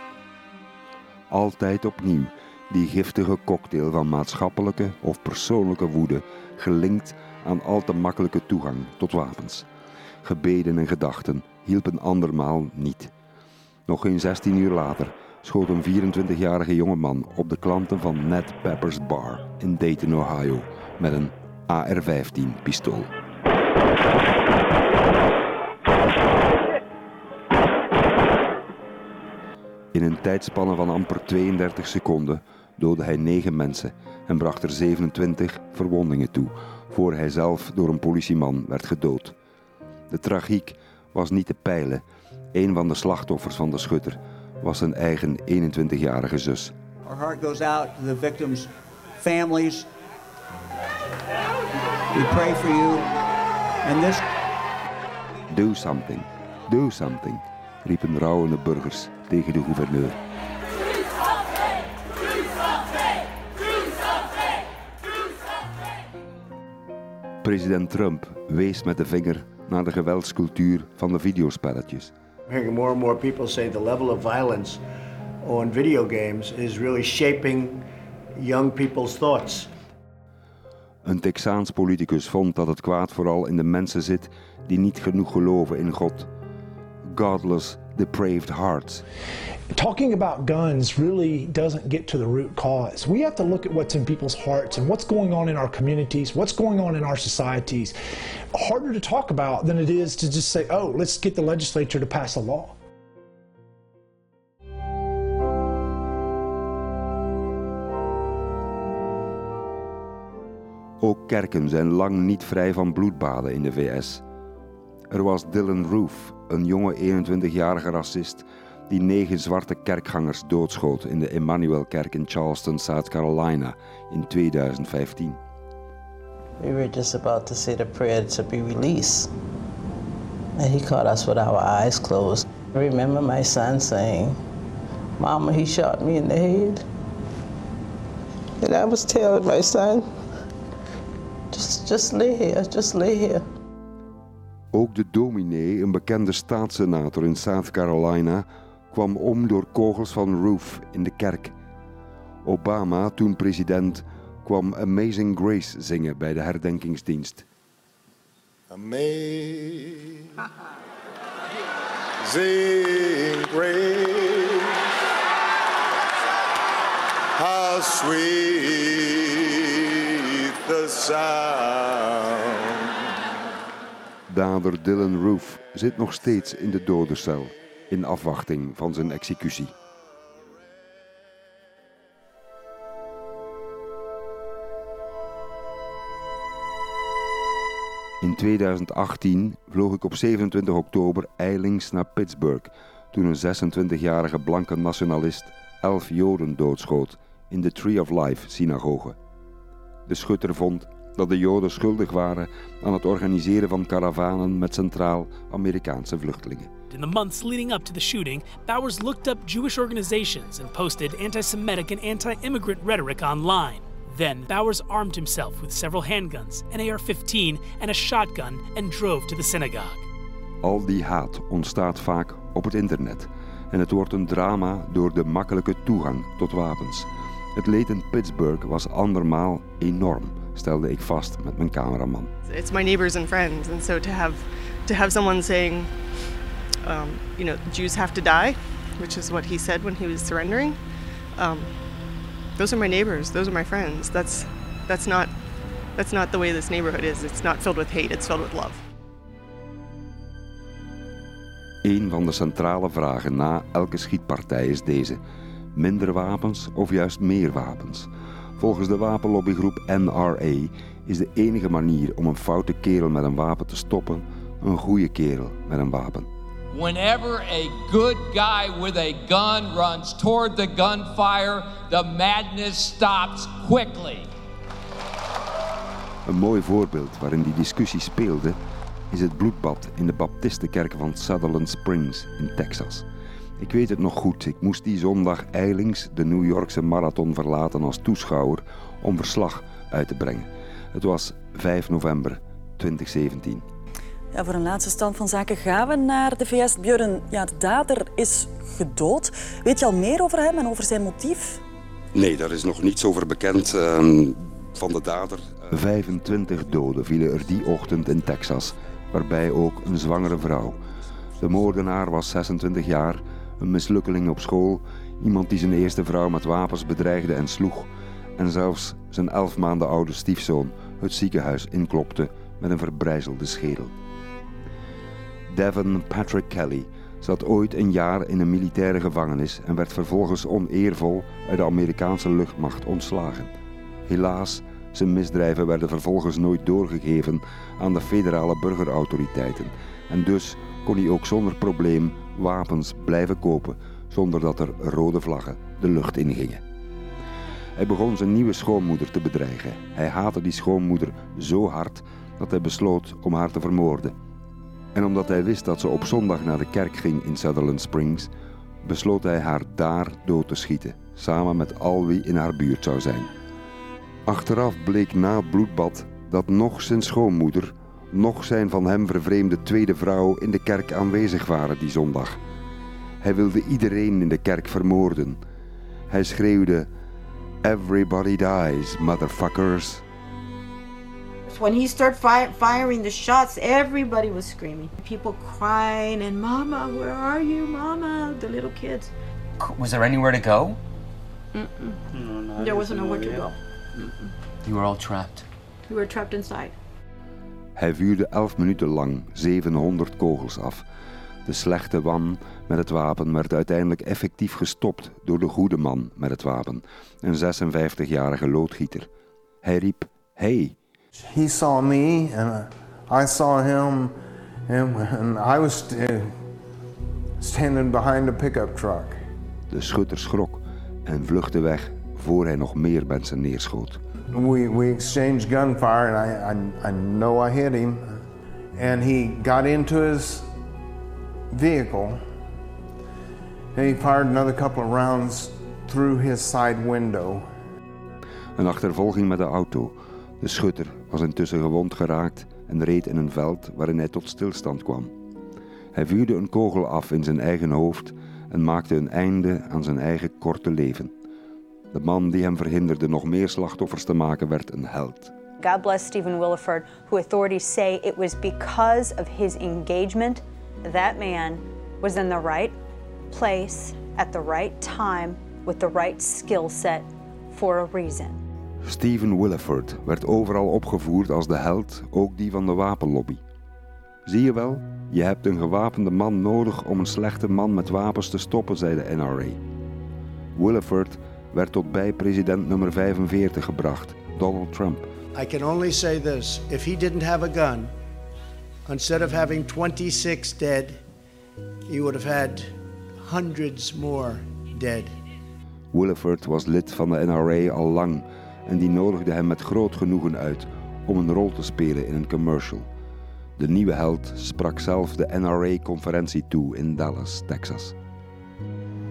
Altijd opnieuw die giftige cocktail van maatschappelijke of persoonlijke woede, gelinkt aan al te makkelijke toegang tot wapens. Gebeden en gedachten hielpen andermaal niet. Nog geen 16 uur later schoot een 24-jarige jongeman op de klanten van Ned Pepper's Bar in Dayton, Ohio, met een AR-15 pistool. In een tijdspanne van amper 32 seconden doodde hij 9 mensen en bracht er 27 verwondingen toe, voor hij zelf door een politieman werd gedood. De tragiek was niet te peilen. Een van de slachtoffers van de schutter was zijn eigen 21-jarige zus. Our heart goes out to the victims' families. We pray for you. And this Do something, do something, riepen rouwende burgers tegen de gouverneur. President Trump wees met de vinger naar de geweldscultuur van de videospelletjes. Hearing more and more people say the level of violence on video games is really shaping young people's thoughts. Een Texaans politicus vond dat het kwaad vooral in de mensen zit die niet genoeg geloven in God. Godless, depraved hearts. Talking about guns really doesn't get to the root cause. We have to look at what's in people's hearts and what's going on in our communities, what's going on in our societies. Harder to talk about than it is to just say, oh, let's get the legislature to pass a law. Ook kerken zijn lang niet vrij van bloedbaden in de VS. Er was Dylan Roof, een jonge 21-jarige racist die negen zwarte kerkgangers doodschoot in de Emmanuelkerk in Charleston, South Carolina in 2015. We were just about to say the prayer to be released. And he caught us with our eyes closed. I remember my son saying, Mama, he shot me in the head. And I was telling my son, just, just lay here, just lay here. Ook de dominee, een bekende staatssenator in South Carolina, kwam om door kogels van Roof in de kerk. Obama, toen president, kwam Amazing Grace zingen bij de herdenkingsdienst. Amazing grace, how sweet the sound. Dader Dylan Roof zit nog steeds in de dodencel in afwachting van zijn executie. In 2018 vloog ik op 27 oktober eilings naar Pittsburgh toen een 26-jarige blanke nationalist elf Joden doodschoot in de Tree of Life synagoge. De schutter vond dat de Joden schuldig waren aan het organiseren van karavanen met Centraal-Amerikaanse vluchtelingen. In the months leading up to the shooting, Bowers looked up Jewish organizations and posted anti Semitic and anti immigrant rhetoric online. Then, Bowers armed himself with several handguns, an AR 15, and a shotgun and drove to the synagogue. Al die haat ontstaat vaak op het internet en het wordt een drama door de makkelijke toegang tot wapens. Het leed in Pittsburgh was andermaal enorm, stelde ik vast met mijn cameraman. It's my neighbors and friends, and so to have to have someone saying, um, you know, Jews have to die, which is what he said when he was surrendering. Um, those are my neighbors. Those are my friends. That's that's not that's not the way this neighborhood is. It's not filled with hate. It's filled with love. Een van de centrale vragen na elke schietpartij is deze: minder wapens of juist meer wapens? Volgens de wapenlobbygroep NRA is de enige manier om een foute kerel met een wapen te stoppen een goede kerel met een wapen. Whenever a good guy with a gun runs toward the gunfire, the madness stops quickly. Een mooi voorbeeld waarin die discussie speelde is het bloedbad in de Baptistenkerk van Sutherland Springs in Texas. Ik weet het nog goed, ik moest die zondag eilings de New Yorkse marathon verlaten als toeschouwer om verslag uit te brengen. Het was 5 november 2017. Ja, voor een laatste stand van zaken gaan we naar de VS. Björn, ja, de dader is gedood. Weet je al meer over hem en over zijn motief? Nee, daar is nog niets over bekend uh, van de dader. 25 doden vielen er die ochtend in Texas, waarbij ook een zwangere vrouw. De moordenaar was 26 jaar, een mislukkeling op school, iemand die zijn eerste vrouw met wapens bedreigde en sloeg en zelfs zijn 11 maanden oude stiefzoon het ziekenhuis inklopte met een verbrijzelde schedel. Devon Patrick Kelly zat ooit een jaar in een militaire gevangenis en werd vervolgens oneervol uit de Amerikaanse luchtmacht ontslagen. Helaas, zijn misdrijven werden vervolgens nooit doorgegeven aan de federale burgerautoriteiten en dus kon hij ook zonder probleem wapens blijven kopen zonder dat er rode vlaggen de lucht ingingen. Hij begon zijn nieuwe schoonmoeder te bedreigen. Hij haatte die schoonmoeder zo hard dat hij besloot om haar te vermoorden. En omdat hij wist dat ze op zondag naar de kerk ging in Sutherland Springs, besloot hij haar daar dood te schieten, samen met al wie in haar buurt zou zijn. Achteraf bleek na het bloedbad dat nog zijn schoonmoeder, nog zijn van hem vervreemde tweede vrouw in de kerk aanwezig waren die zondag. Hij wilde iedereen in de kerk vermoorden. Hij schreeuwde: Everybody dies, motherfuckers. When he started fi firing the shots, everybody was screaming. People crying and, Mama, where are you, Mama? The little kids. Was there anywhere to go? Mm-mm. there wasn't nowhere to go. You were all trapped. We were trapped inside. Hij vuurde 11 minuten lang 700 kogels af. De slechte man met het wapen werd uiteindelijk effectief gestopt door de goede man met het wapen, een 56-jarige loodgieter. Hij riep: Hey! He saw me and I saw him, and, I was st standing behind a pickup truck. De schutter schrok en vluchtte weg voor hij nog meer mensen neerschoot. We, we exchanged gunfire and I, I, I know I hit him. And he got into his vehicle and he fired another couple of rounds through his side window. Een achtervolging met de auto. De schutter was intussen gewond geraakt en reed in een veld waarin hij tot stilstand kwam. Hij vuurde een kogel af in zijn eigen hoofd en maakte een einde aan zijn eigen korte leven. De man die hem verhinderde nog meer slachtoffers te maken werd een held. God bless Stephen Williford, who authorities say it was because of his engagement that man was in the right place at the right time with the right skill set for a reason. Stephen Williford werd overal opgevoerd als de held, ook die van de wapenlobby. Zie je wel, je hebt een gewapende man nodig om een slechte man met wapens te stoppen, zei de NRA. Williford werd tot bij president nummer 45 gebracht, Donald Trump. I can only say this if he didn't have a gun, instead of having 26 dead, you would have had hundreds more dead. Williford was lid van de NRA al lang en die nodigde hem met groot genoegen uit om een rol te spelen in een commercial. De nieuwe held sprak zelf de NRA-conferentie toe in Dallas, Texas.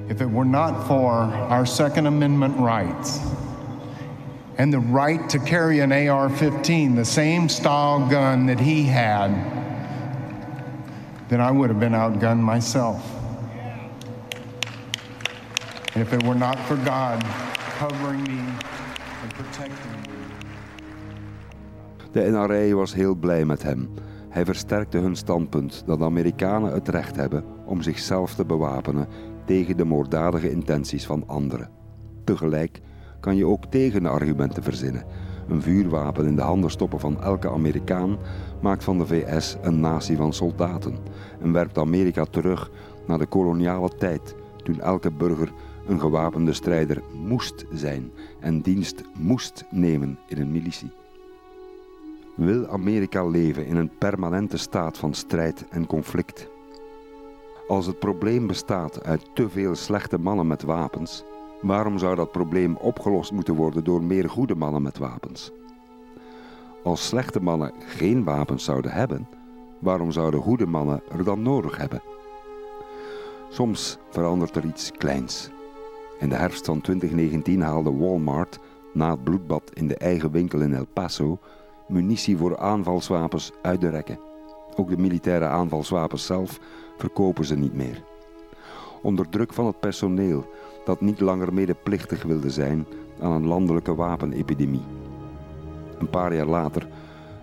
If it were not for our Second Amendment rights and the right to carry an AR 15, the same style gun that he had, then I would have been outgunned myself. And if it were not for God covering me. De NRA was heel blij met hem. Hij versterkte hun standpunt dat Amerikanen het recht hebben om zichzelf te bewapenen tegen de moorddadige intenties van anderen. Tegelijk kan je ook tegenargumenten verzinnen. Een vuurwapen in de handen stoppen van elke Amerikaan maakt van de VS een natie van soldaten en werpt Amerika terug naar de koloniale tijd, toen elke burger een gewapende strijder moest zijn en dienst moest nemen in een militie. Wil Amerika leven in een permanente staat van strijd en conflict? Als het probleem bestaat uit te veel slechte mannen met wapens, waarom zou dat probleem opgelost moeten worden door meer goede mannen met wapens? Als slechte mannen geen wapens zouden hebben, waarom zouden goede mannen er dan nodig hebben? Soms verandert er iets kleins. In de herfst van 2019 haalde Walmart, na het bloedbad in de eigen winkel in El Paso, munitie voor aanvalswapens uit de rekken. Ook de militaire aanvalswapens zelf verkopen ze niet meer. Onder druk van het personeel dat niet langer medeplichtig wilde zijn aan een landelijke wapenepidemie. Een paar jaar later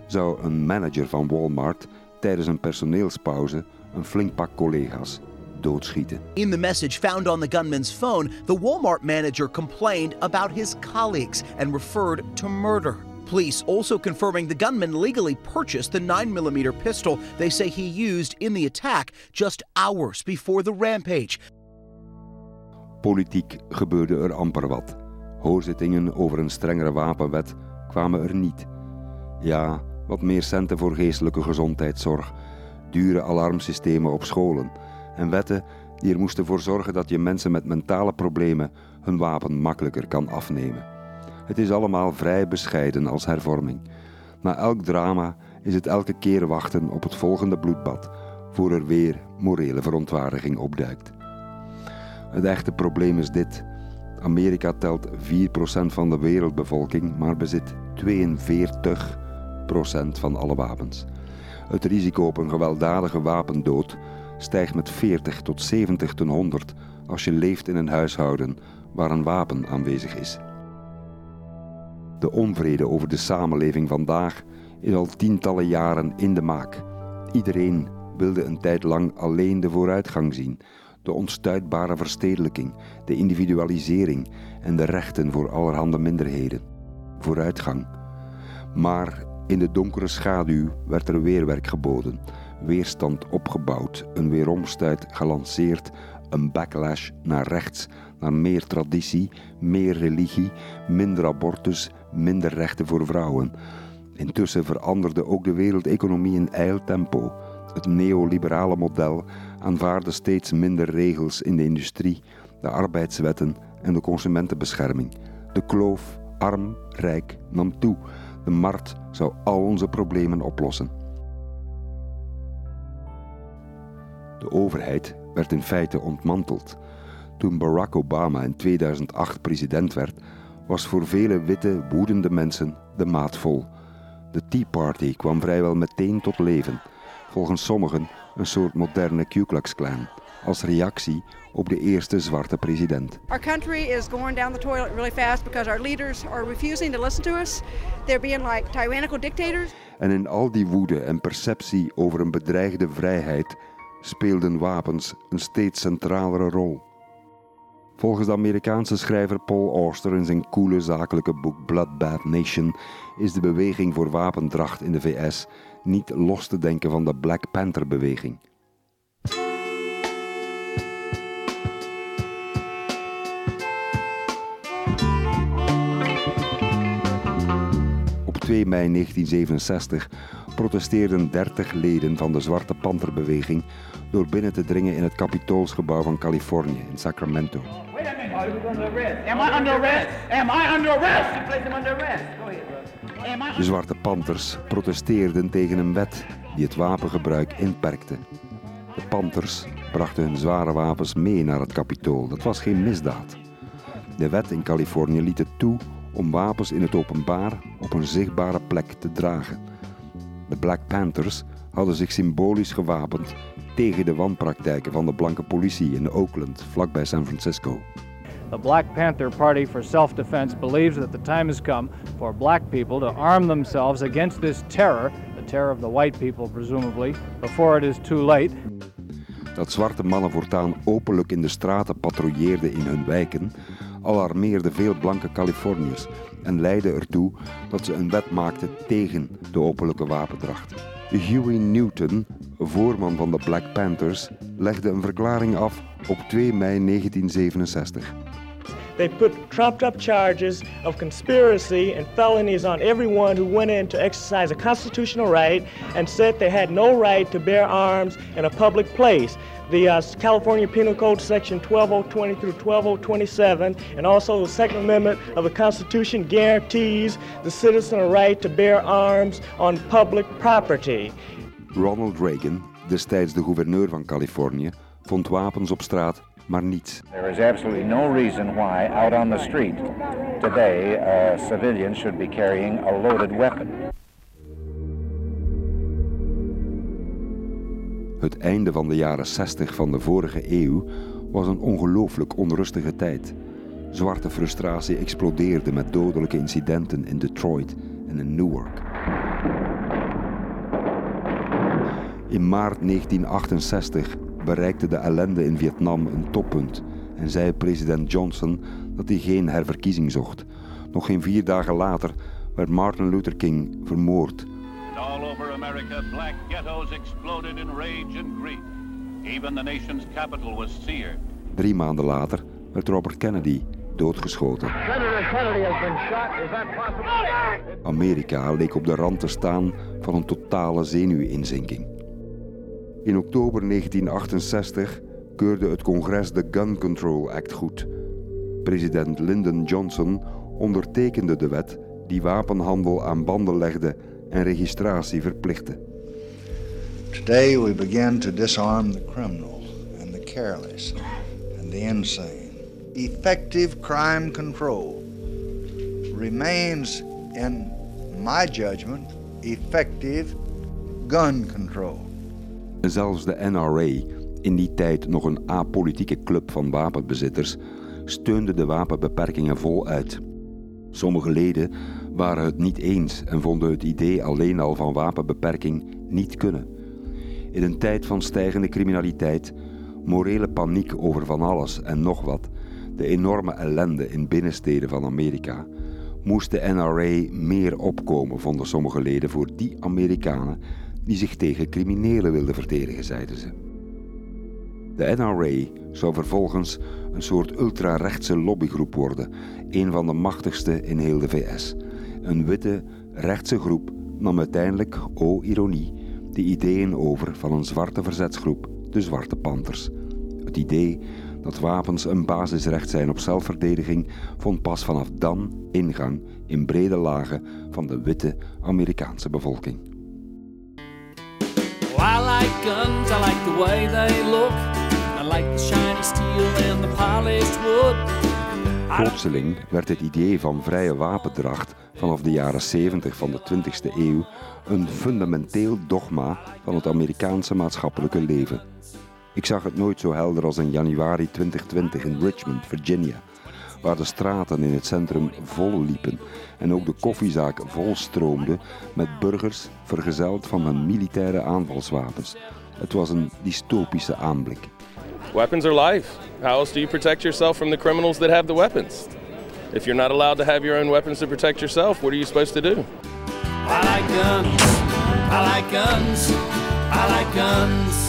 zou een manager van Walmart tijdens een personeelspauze een flink pak collega's doodschieten. In the message found on the gunman's phone, the Walmart manager complained about his colleagues and referred to murder. Police also confirming the gunman legally purchased the 9mm pistol they say he used in the attack just hours before the rampage. Politiek gebeurde er amper wat. Hoorzittingen over een strengere wapenwet kwamen er niet. Ja, wat meer centen voor geestelijke gezondheidszorg, dure alarmsystemen op scholen en wetten die er moesten voor zorgen dat je mensen met mentale problemen hun wapen makkelijker kan afnemen. Het is allemaal vrij bescheiden als hervorming. Na elk drama is het elke keer wachten op het volgende bloedbad, voor er weer morele verontwaardiging opduikt. Het echte probleem is dit. Amerika telt 4% van de wereldbevolking, maar bezit 42% van alle wapens. Het risico op een gewelddadige wapendood stijgt met 40 tot 70 ten 100 als je leeft in een huishouden waar een wapen aanwezig is. De onvrede over de samenleving vandaag is al tientallen jaren in de maak. Iedereen wilde een tijd lang alleen de vooruitgang zien, de onstuitbare verstedelijking, de individualisering en de rechten voor allerhande minderheden. Vooruitgang. Maar in de donkere schaduw werd er weerwerk geboden, weerstand opgebouwd, een weeromstuit gelanceerd, een backlash naar rechts, naar meer traditie, meer religie, minder abortus, minder rechten voor vrouwen. Intussen veranderde ook de wereldeconomie in ijl tempo. Het neoliberale model aanvaarde steeds minder regels in de industrie, de arbeidswetten en de consumentenbescherming. De kloof arm-rijk nam toe. De markt zou al onze problemen oplossen. De overheid werd in feite ontmanteld. Toen Barack Obama in 2008 president werd, was voor vele witte, woedende mensen de maat vol. De Tea Party kwam vrijwel meteen tot leven. Volgens sommigen een soort moderne Ku Klux Klan, als reactie op de eerste zwarte president. Our country is going down the toilet really fast because our leaders are refusing to listen to us. They're being like tyrannical dictators. En in al die woede en perceptie over een bedreigde vrijheid speelden wapens een steeds centralere rol. Volgens de Amerikaanse schrijver Paul Auster in zijn coole zakelijke boek Bloodbath Nation is de beweging voor wapendracht in de VS niet los te denken van de Black Panther-beweging. 2 mei 1967 protesteerden 30 leden van de Zwarte Panterbeweging door binnen te dringen in het Capitoolsgebouw van Californië in Sacramento. Wait a minute. Am I under arrest? Am I under arrest? You place him under arrest. Go ahead, brother. Am I De Zwarte Panthers protesteerden tegen een wet die het wapengebruik inperkte. De Panthers brachten hun zware wapens mee naar het Capitool. Dat was geen misdaad. De wet in Californië liet het toe om wapens in het openbaar op een zichtbare plek te dragen. De Black Panthers hadden zich symbolisch gewapend tegen de wanpraktijken van de blanke politie in Oakland, vlakbij San Francisco. The Black Panther Party for Self-Defense believes that the time has come for black people to arm themselves against this terror, the terror of the white people presumably, before it is too late. Dat zwarte mannen voortaan openlijk in de straten patrouilleerden in hun wijken, alarmeerde veel blanke Californiërs en leidde ertoe dat ze een wet maakten tegen de openlijke wapendracht. Huey Newton, voorman van de Black Panthers, legde een verklaring af op 2 mei 1967. They put trumped up charges of conspiracy and felonies on everyone who went in to exercise a constitutional right and said they had no right to bear arms in a public place. The uh, California Penal Code section 12020 through 12027 and also the Second Amendment of the Constitution guarantees the citizen a right to bear arms on public property. Ronald Reagan, destijds de gouverneur van Californië, vond wapens op straat, maar niets. There is absolutely no reason why out on the street today civilians should be carrying a loaded weapon. Het einde van de jaren 60 van de vorige eeuw was een ongelooflijk onrustige tijd. Zwarte frustratie explodeerde met dodelijke incidenten in Detroit en in Newark. In maart 1968 bereikte de ellende in Vietnam een toppunt en zei president Johnson dat hij geen herverkiezing zocht. Nog geen vier dagen later werd Martin Luther King vermoord. All over America, black ghettos exploded in rage and grief. Even the nation's capital was seared. Drie maanden later werd Robert Kennedy doodgeschoten. Senator Kennedy has been shot. Is that possible? Amerika leek op de rand te staan van een totale zenuwinzinking. In oktober 1968 keurde het congres de Gun Control Act goed. President Lyndon Johnson ondertekende de wet die wapenhandel aan banden legde en registratie verplichtte. Today we begin to disarm the criminal and the careless and the insane. Effective crime control remains, in my judgment, effective gun control. Zelfs de NRA, in die tijd nog een apolitieke club van wapenbezitters, steunde de wapenbeperkingen voluit. Sommige leden waren het niet eens en vonden het idee alleen al van wapenbeperking niet kunnen. In een tijd van stijgende criminaliteit, morele paniek over van alles en nog wat, de enorme ellende in binnensteden van Amerika, moest de NRA meer opkomen, vonden sommige leden, voor die Amerikanen die zich tegen criminelen wilden verdedigen, zeiden ze. De NRA zou vervolgens een soort ultrarechtse lobbygroep worden, een van de machtigste in heel de VS. Een witte, rechtse groep nam uiteindelijk, o ironie, de ideeën over van een zwarte verzetsgroep, de Zwarte Panthers. Het idee dat wapens een basisrecht zijn op zelfverdediging vond pas vanaf dan ingang in brede lagen van de witte Amerikaanse bevolking. Like guns, I like the way they look. I like the shiny steel and the polished wood. Plotseling werd het idee van vrije wapendracht vanaf de jaren 70 van de 20e eeuw een fundamenteel dogma van het Amerikaanse maatschappelijke leven. Ik zag het nooit zo helder als in januari 2020 in Richmond, Virginia, waar de straten in het centrum vol liepen en ook de koffiezaak vol stroomde met burgers vergezeld van hun militaire aanvalswapens. Het was een dystopische aanblik. Weapons are life. How else do you protect yourself from the criminals that have the weapons? If you're not allowed to have your own weapons to protect yourself, what are you supposed to do? I like guns. I like guns. I like guns.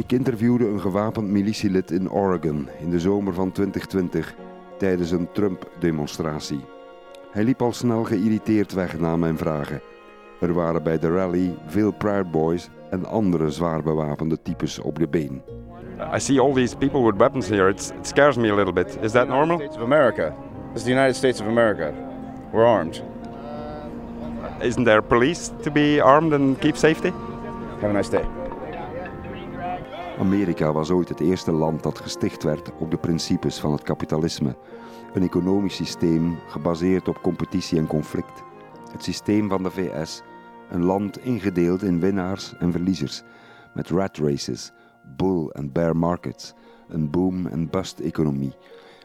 Ik interviewde een gewapend militielid in Oregon in de zomer van 2020 tijdens een Trump-demonstratie. Hij liep al snel geïrriteerd weg na mijn vragen. Er waren bij de rally veel Proud Boys en andere zwaar bewapende types op de been. I see all these people with weapons here. It's, it scares me a little bit. Is that normal? States of America. Is the United States of America. We're armed. Isn't there police to be armed and keep safety? Have a nice day. Amerika was ooit het eerste land dat gesticht werd op de principes van het kapitalisme. Een economisch systeem gebaseerd op competitie en conflict. Het systeem van de VS, een land ingedeeld in winnaars en verliezers, met rat races, bull en bear markets, een boom- en bust-economie.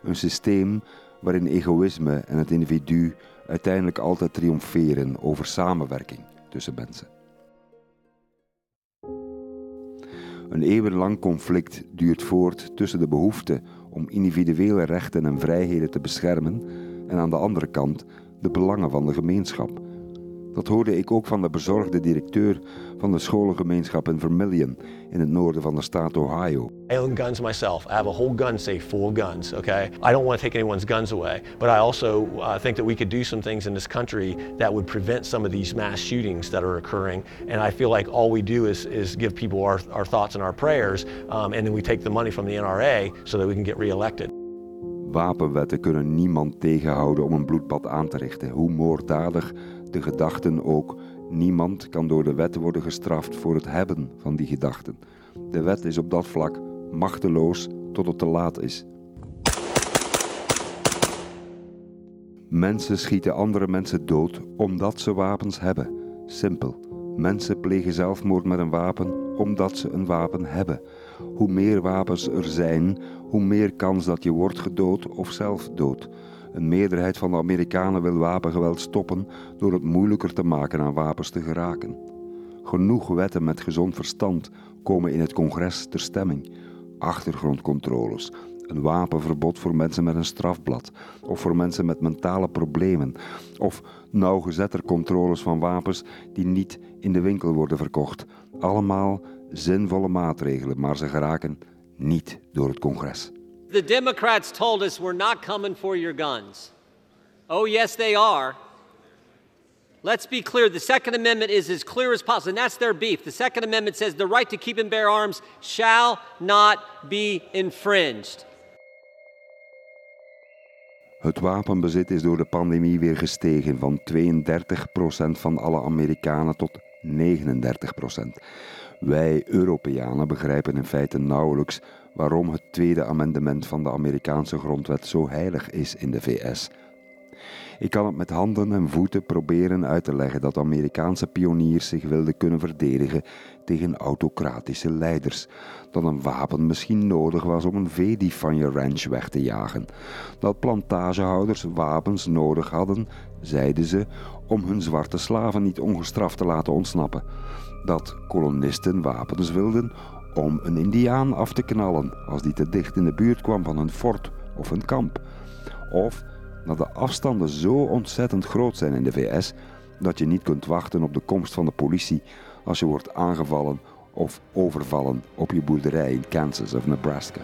Een systeem waarin egoïsme en het individu uiteindelijk altijd triomferen over samenwerking tussen mensen. Een eeuwenlang conflict duurt voort tussen de behoefte om individuele rechten en vrijheden te beschermen en aan de andere kant de belangen van de gemeenschap. Dat hoorde ik ook van de bezorgde directeur van de scholengemeenschap in Vermillion in het noorden van de staat Ohio. I own guns myself. I have a whole gun safe full of guns, okay? I don't want to take anyone's guns away, but I also uh, think that we could do some things in this country that would prevent some of these mass shootings that are occurring. And I feel like all we do is, is give people our, our thoughts and our prayers, um, and then we take the money from the NRA so that we can get reelected. Wapenwetten kunnen niemand tegenhouden om een bloedbad aan te richten, hoe moorddadig de gedachten ook. Niemand kan door de wet worden gestraft voor het hebben van die gedachten. De wet is op dat vlak machteloos tot het te laat is. Mensen schieten andere mensen dood omdat ze wapens hebben. Simpel. Mensen plegen zelfmoord met een wapen omdat ze een wapen hebben. Hoe meer wapens er zijn, hoe meer kans dat je wordt gedood of zelf dood. Een meerderheid van de Amerikanen wil wapengeweld stoppen door het moeilijker te maken aan wapens te geraken. Genoeg wetten met gezond verstand komen in het congres ter stemming. Achtergrondcontroles, een wapenverbod voor mensen met een strafblad of voor mensen met mentale problemen of nauwgezetter controles van wapens die niet in de winkel worden verkocht. Allemaal zinvolle maatregelen, maar ze geraken niet door het congres. The Democrats told us we're not coming for your guns. Oh, yes, they are. Let's be clear the Second Amendment is as clear as possible, and that's their beef. The Second Amendment says the right to keep and bear arms shall not be infringed. Het wapenbezit is door de pandemie weer gestegen van 32% van alle Amerikanen tot 39%. Wij Europeanen begrijpen in feite nauwelijks waarom het tweede amendement van de Amerikaanse grondwet zo heilig is in de VS. Ik kan het met handen en voeten proberen uit te leggen dat Amerikaanse pioniers zich wilden kunnen verdedigen tegen autocratische leiders. Dat een wapen misschien nodig was om een veedief van je ranch weg te jagen. Dat plantagehouders wapens nodig hadden, zeiden ze, om hun zwarte slaven niet ongestraft te laten ontsnappen. Dat kolonisten wapens wilden om een indiaan af te knallen als die te dicht in de buurt kwam van een fort of een kamp. Of dat de afstanden zo ontzettend groot zijn in de VS dat je niet kunt wachten op de komst van de politie als je wordt aangevallen of overvallen op je boerderij in Kansas of Nebraska.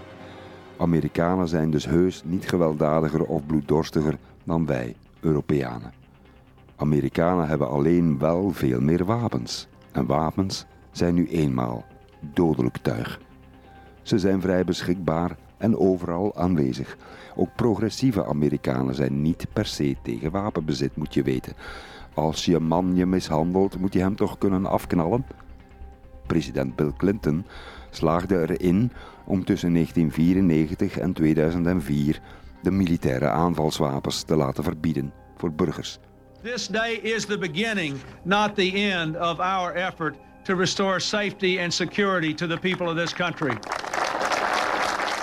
Amerikanen zijn dus heus niet gewelddadiger of bloeddorstiger dan wij, Europeanen. Amerikanen hebben alleen wel veel meer wapens. En wapens zijn nu eenmaal dodelijk tuig. Ze zijn vrij beschikbaar en overal aanwezig. Ook progressieve Amerikanen zijn niet per se tegen wapenbezit, moet je weten. Als je man je mishandelt, moet je hem toch kunnen afknallen? President Bill Clinton slaagde erin om tussen 1994 en 2004 de militaire aanvalswapens te laten verbieden voor burgers. This day is the beginning, not the end of our effort to restore safety and security to the people of this country.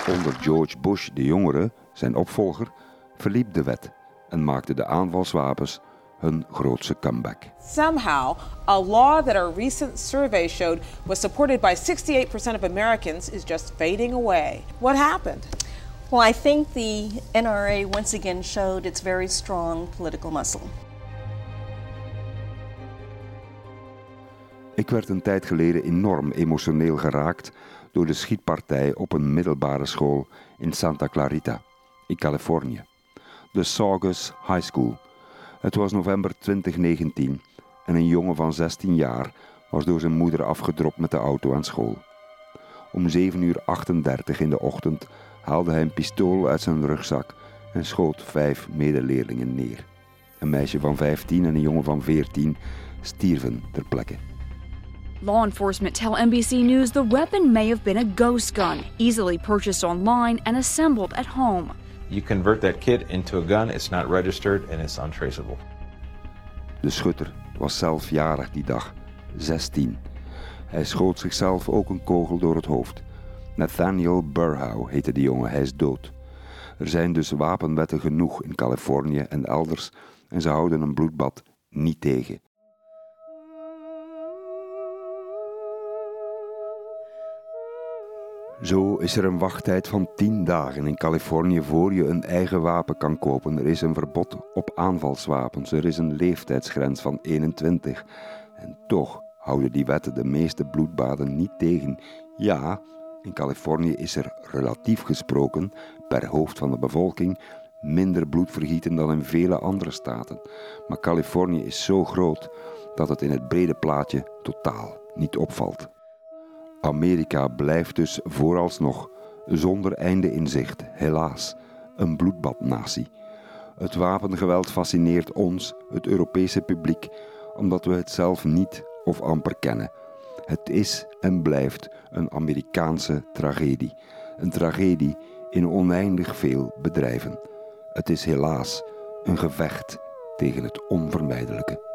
Onder George Bush de jongere, zijn opvolger, verliep de wet en maakte de aanvalswapens hun grootste comeback. Somehow, a law that a recent survey showed was supported by 68% of Americans is just fading away. What happened? Well, I think the NRA once again showed its very strong political muscle. Ik werd een tijd geleden enorm emotioneel geraakt door de schietpartij op een middelbare school in Santa Clarita, in Californië. de Saugus High School. Het was november 2019 en een jongen van 16 jaar was door zijn moeder afgedropt met de auto aan school. Om 7 uur 38 in de ochtend haalde hij een pistool uit zijn rugzak en schoot vijf medeleerlingen neer. Een meisje van 15 en een jongen van 14 stierven ter plekke. Law enforcement tell NBC News the weapon may have been a ghost gun, easily purchased online and assembled at home. You convert that kit into a gun, it's not registered and it's untraceable. De schutter was zelf jarig die dag, 16. Hij schoot zichzelf ook een kogel door het hoofd. Nathaniel Burhow heette de jongen, hij is dood. Er zijn dus wapenwetten genoeg in Californië en elders en ze houden een bloedbad niet tegen. Zo is er een wachttijd van 10 dagen in Californië voor je een eigen wapen kan kopen. Er is een verbod op aanvalswapens. Er is een leeftijdsgrens van 21. En toch houden die wetten de meeste bloedbaden niet tegen. Ja, in Californië is er relatief gesproken, per hoofd van de bevolking, minder bloedvergieten dan in vele andere staten. Maar Californië is zo groot dat het in het brede plaatje totaal niet opvalt. Amerika blijft dus vooralsnog zonder einde in zicht, helaas, een bloedbadnatie. Het wapengeweld fascineert ons, het Europese publiek, omdat we het zelf niet of amper kennen. Het is en blijft een Amerikaanse tragedie. Een tragedie in oneindig veel bedrijven. Het is helaas een gevecht tegen het onvermijdelijke.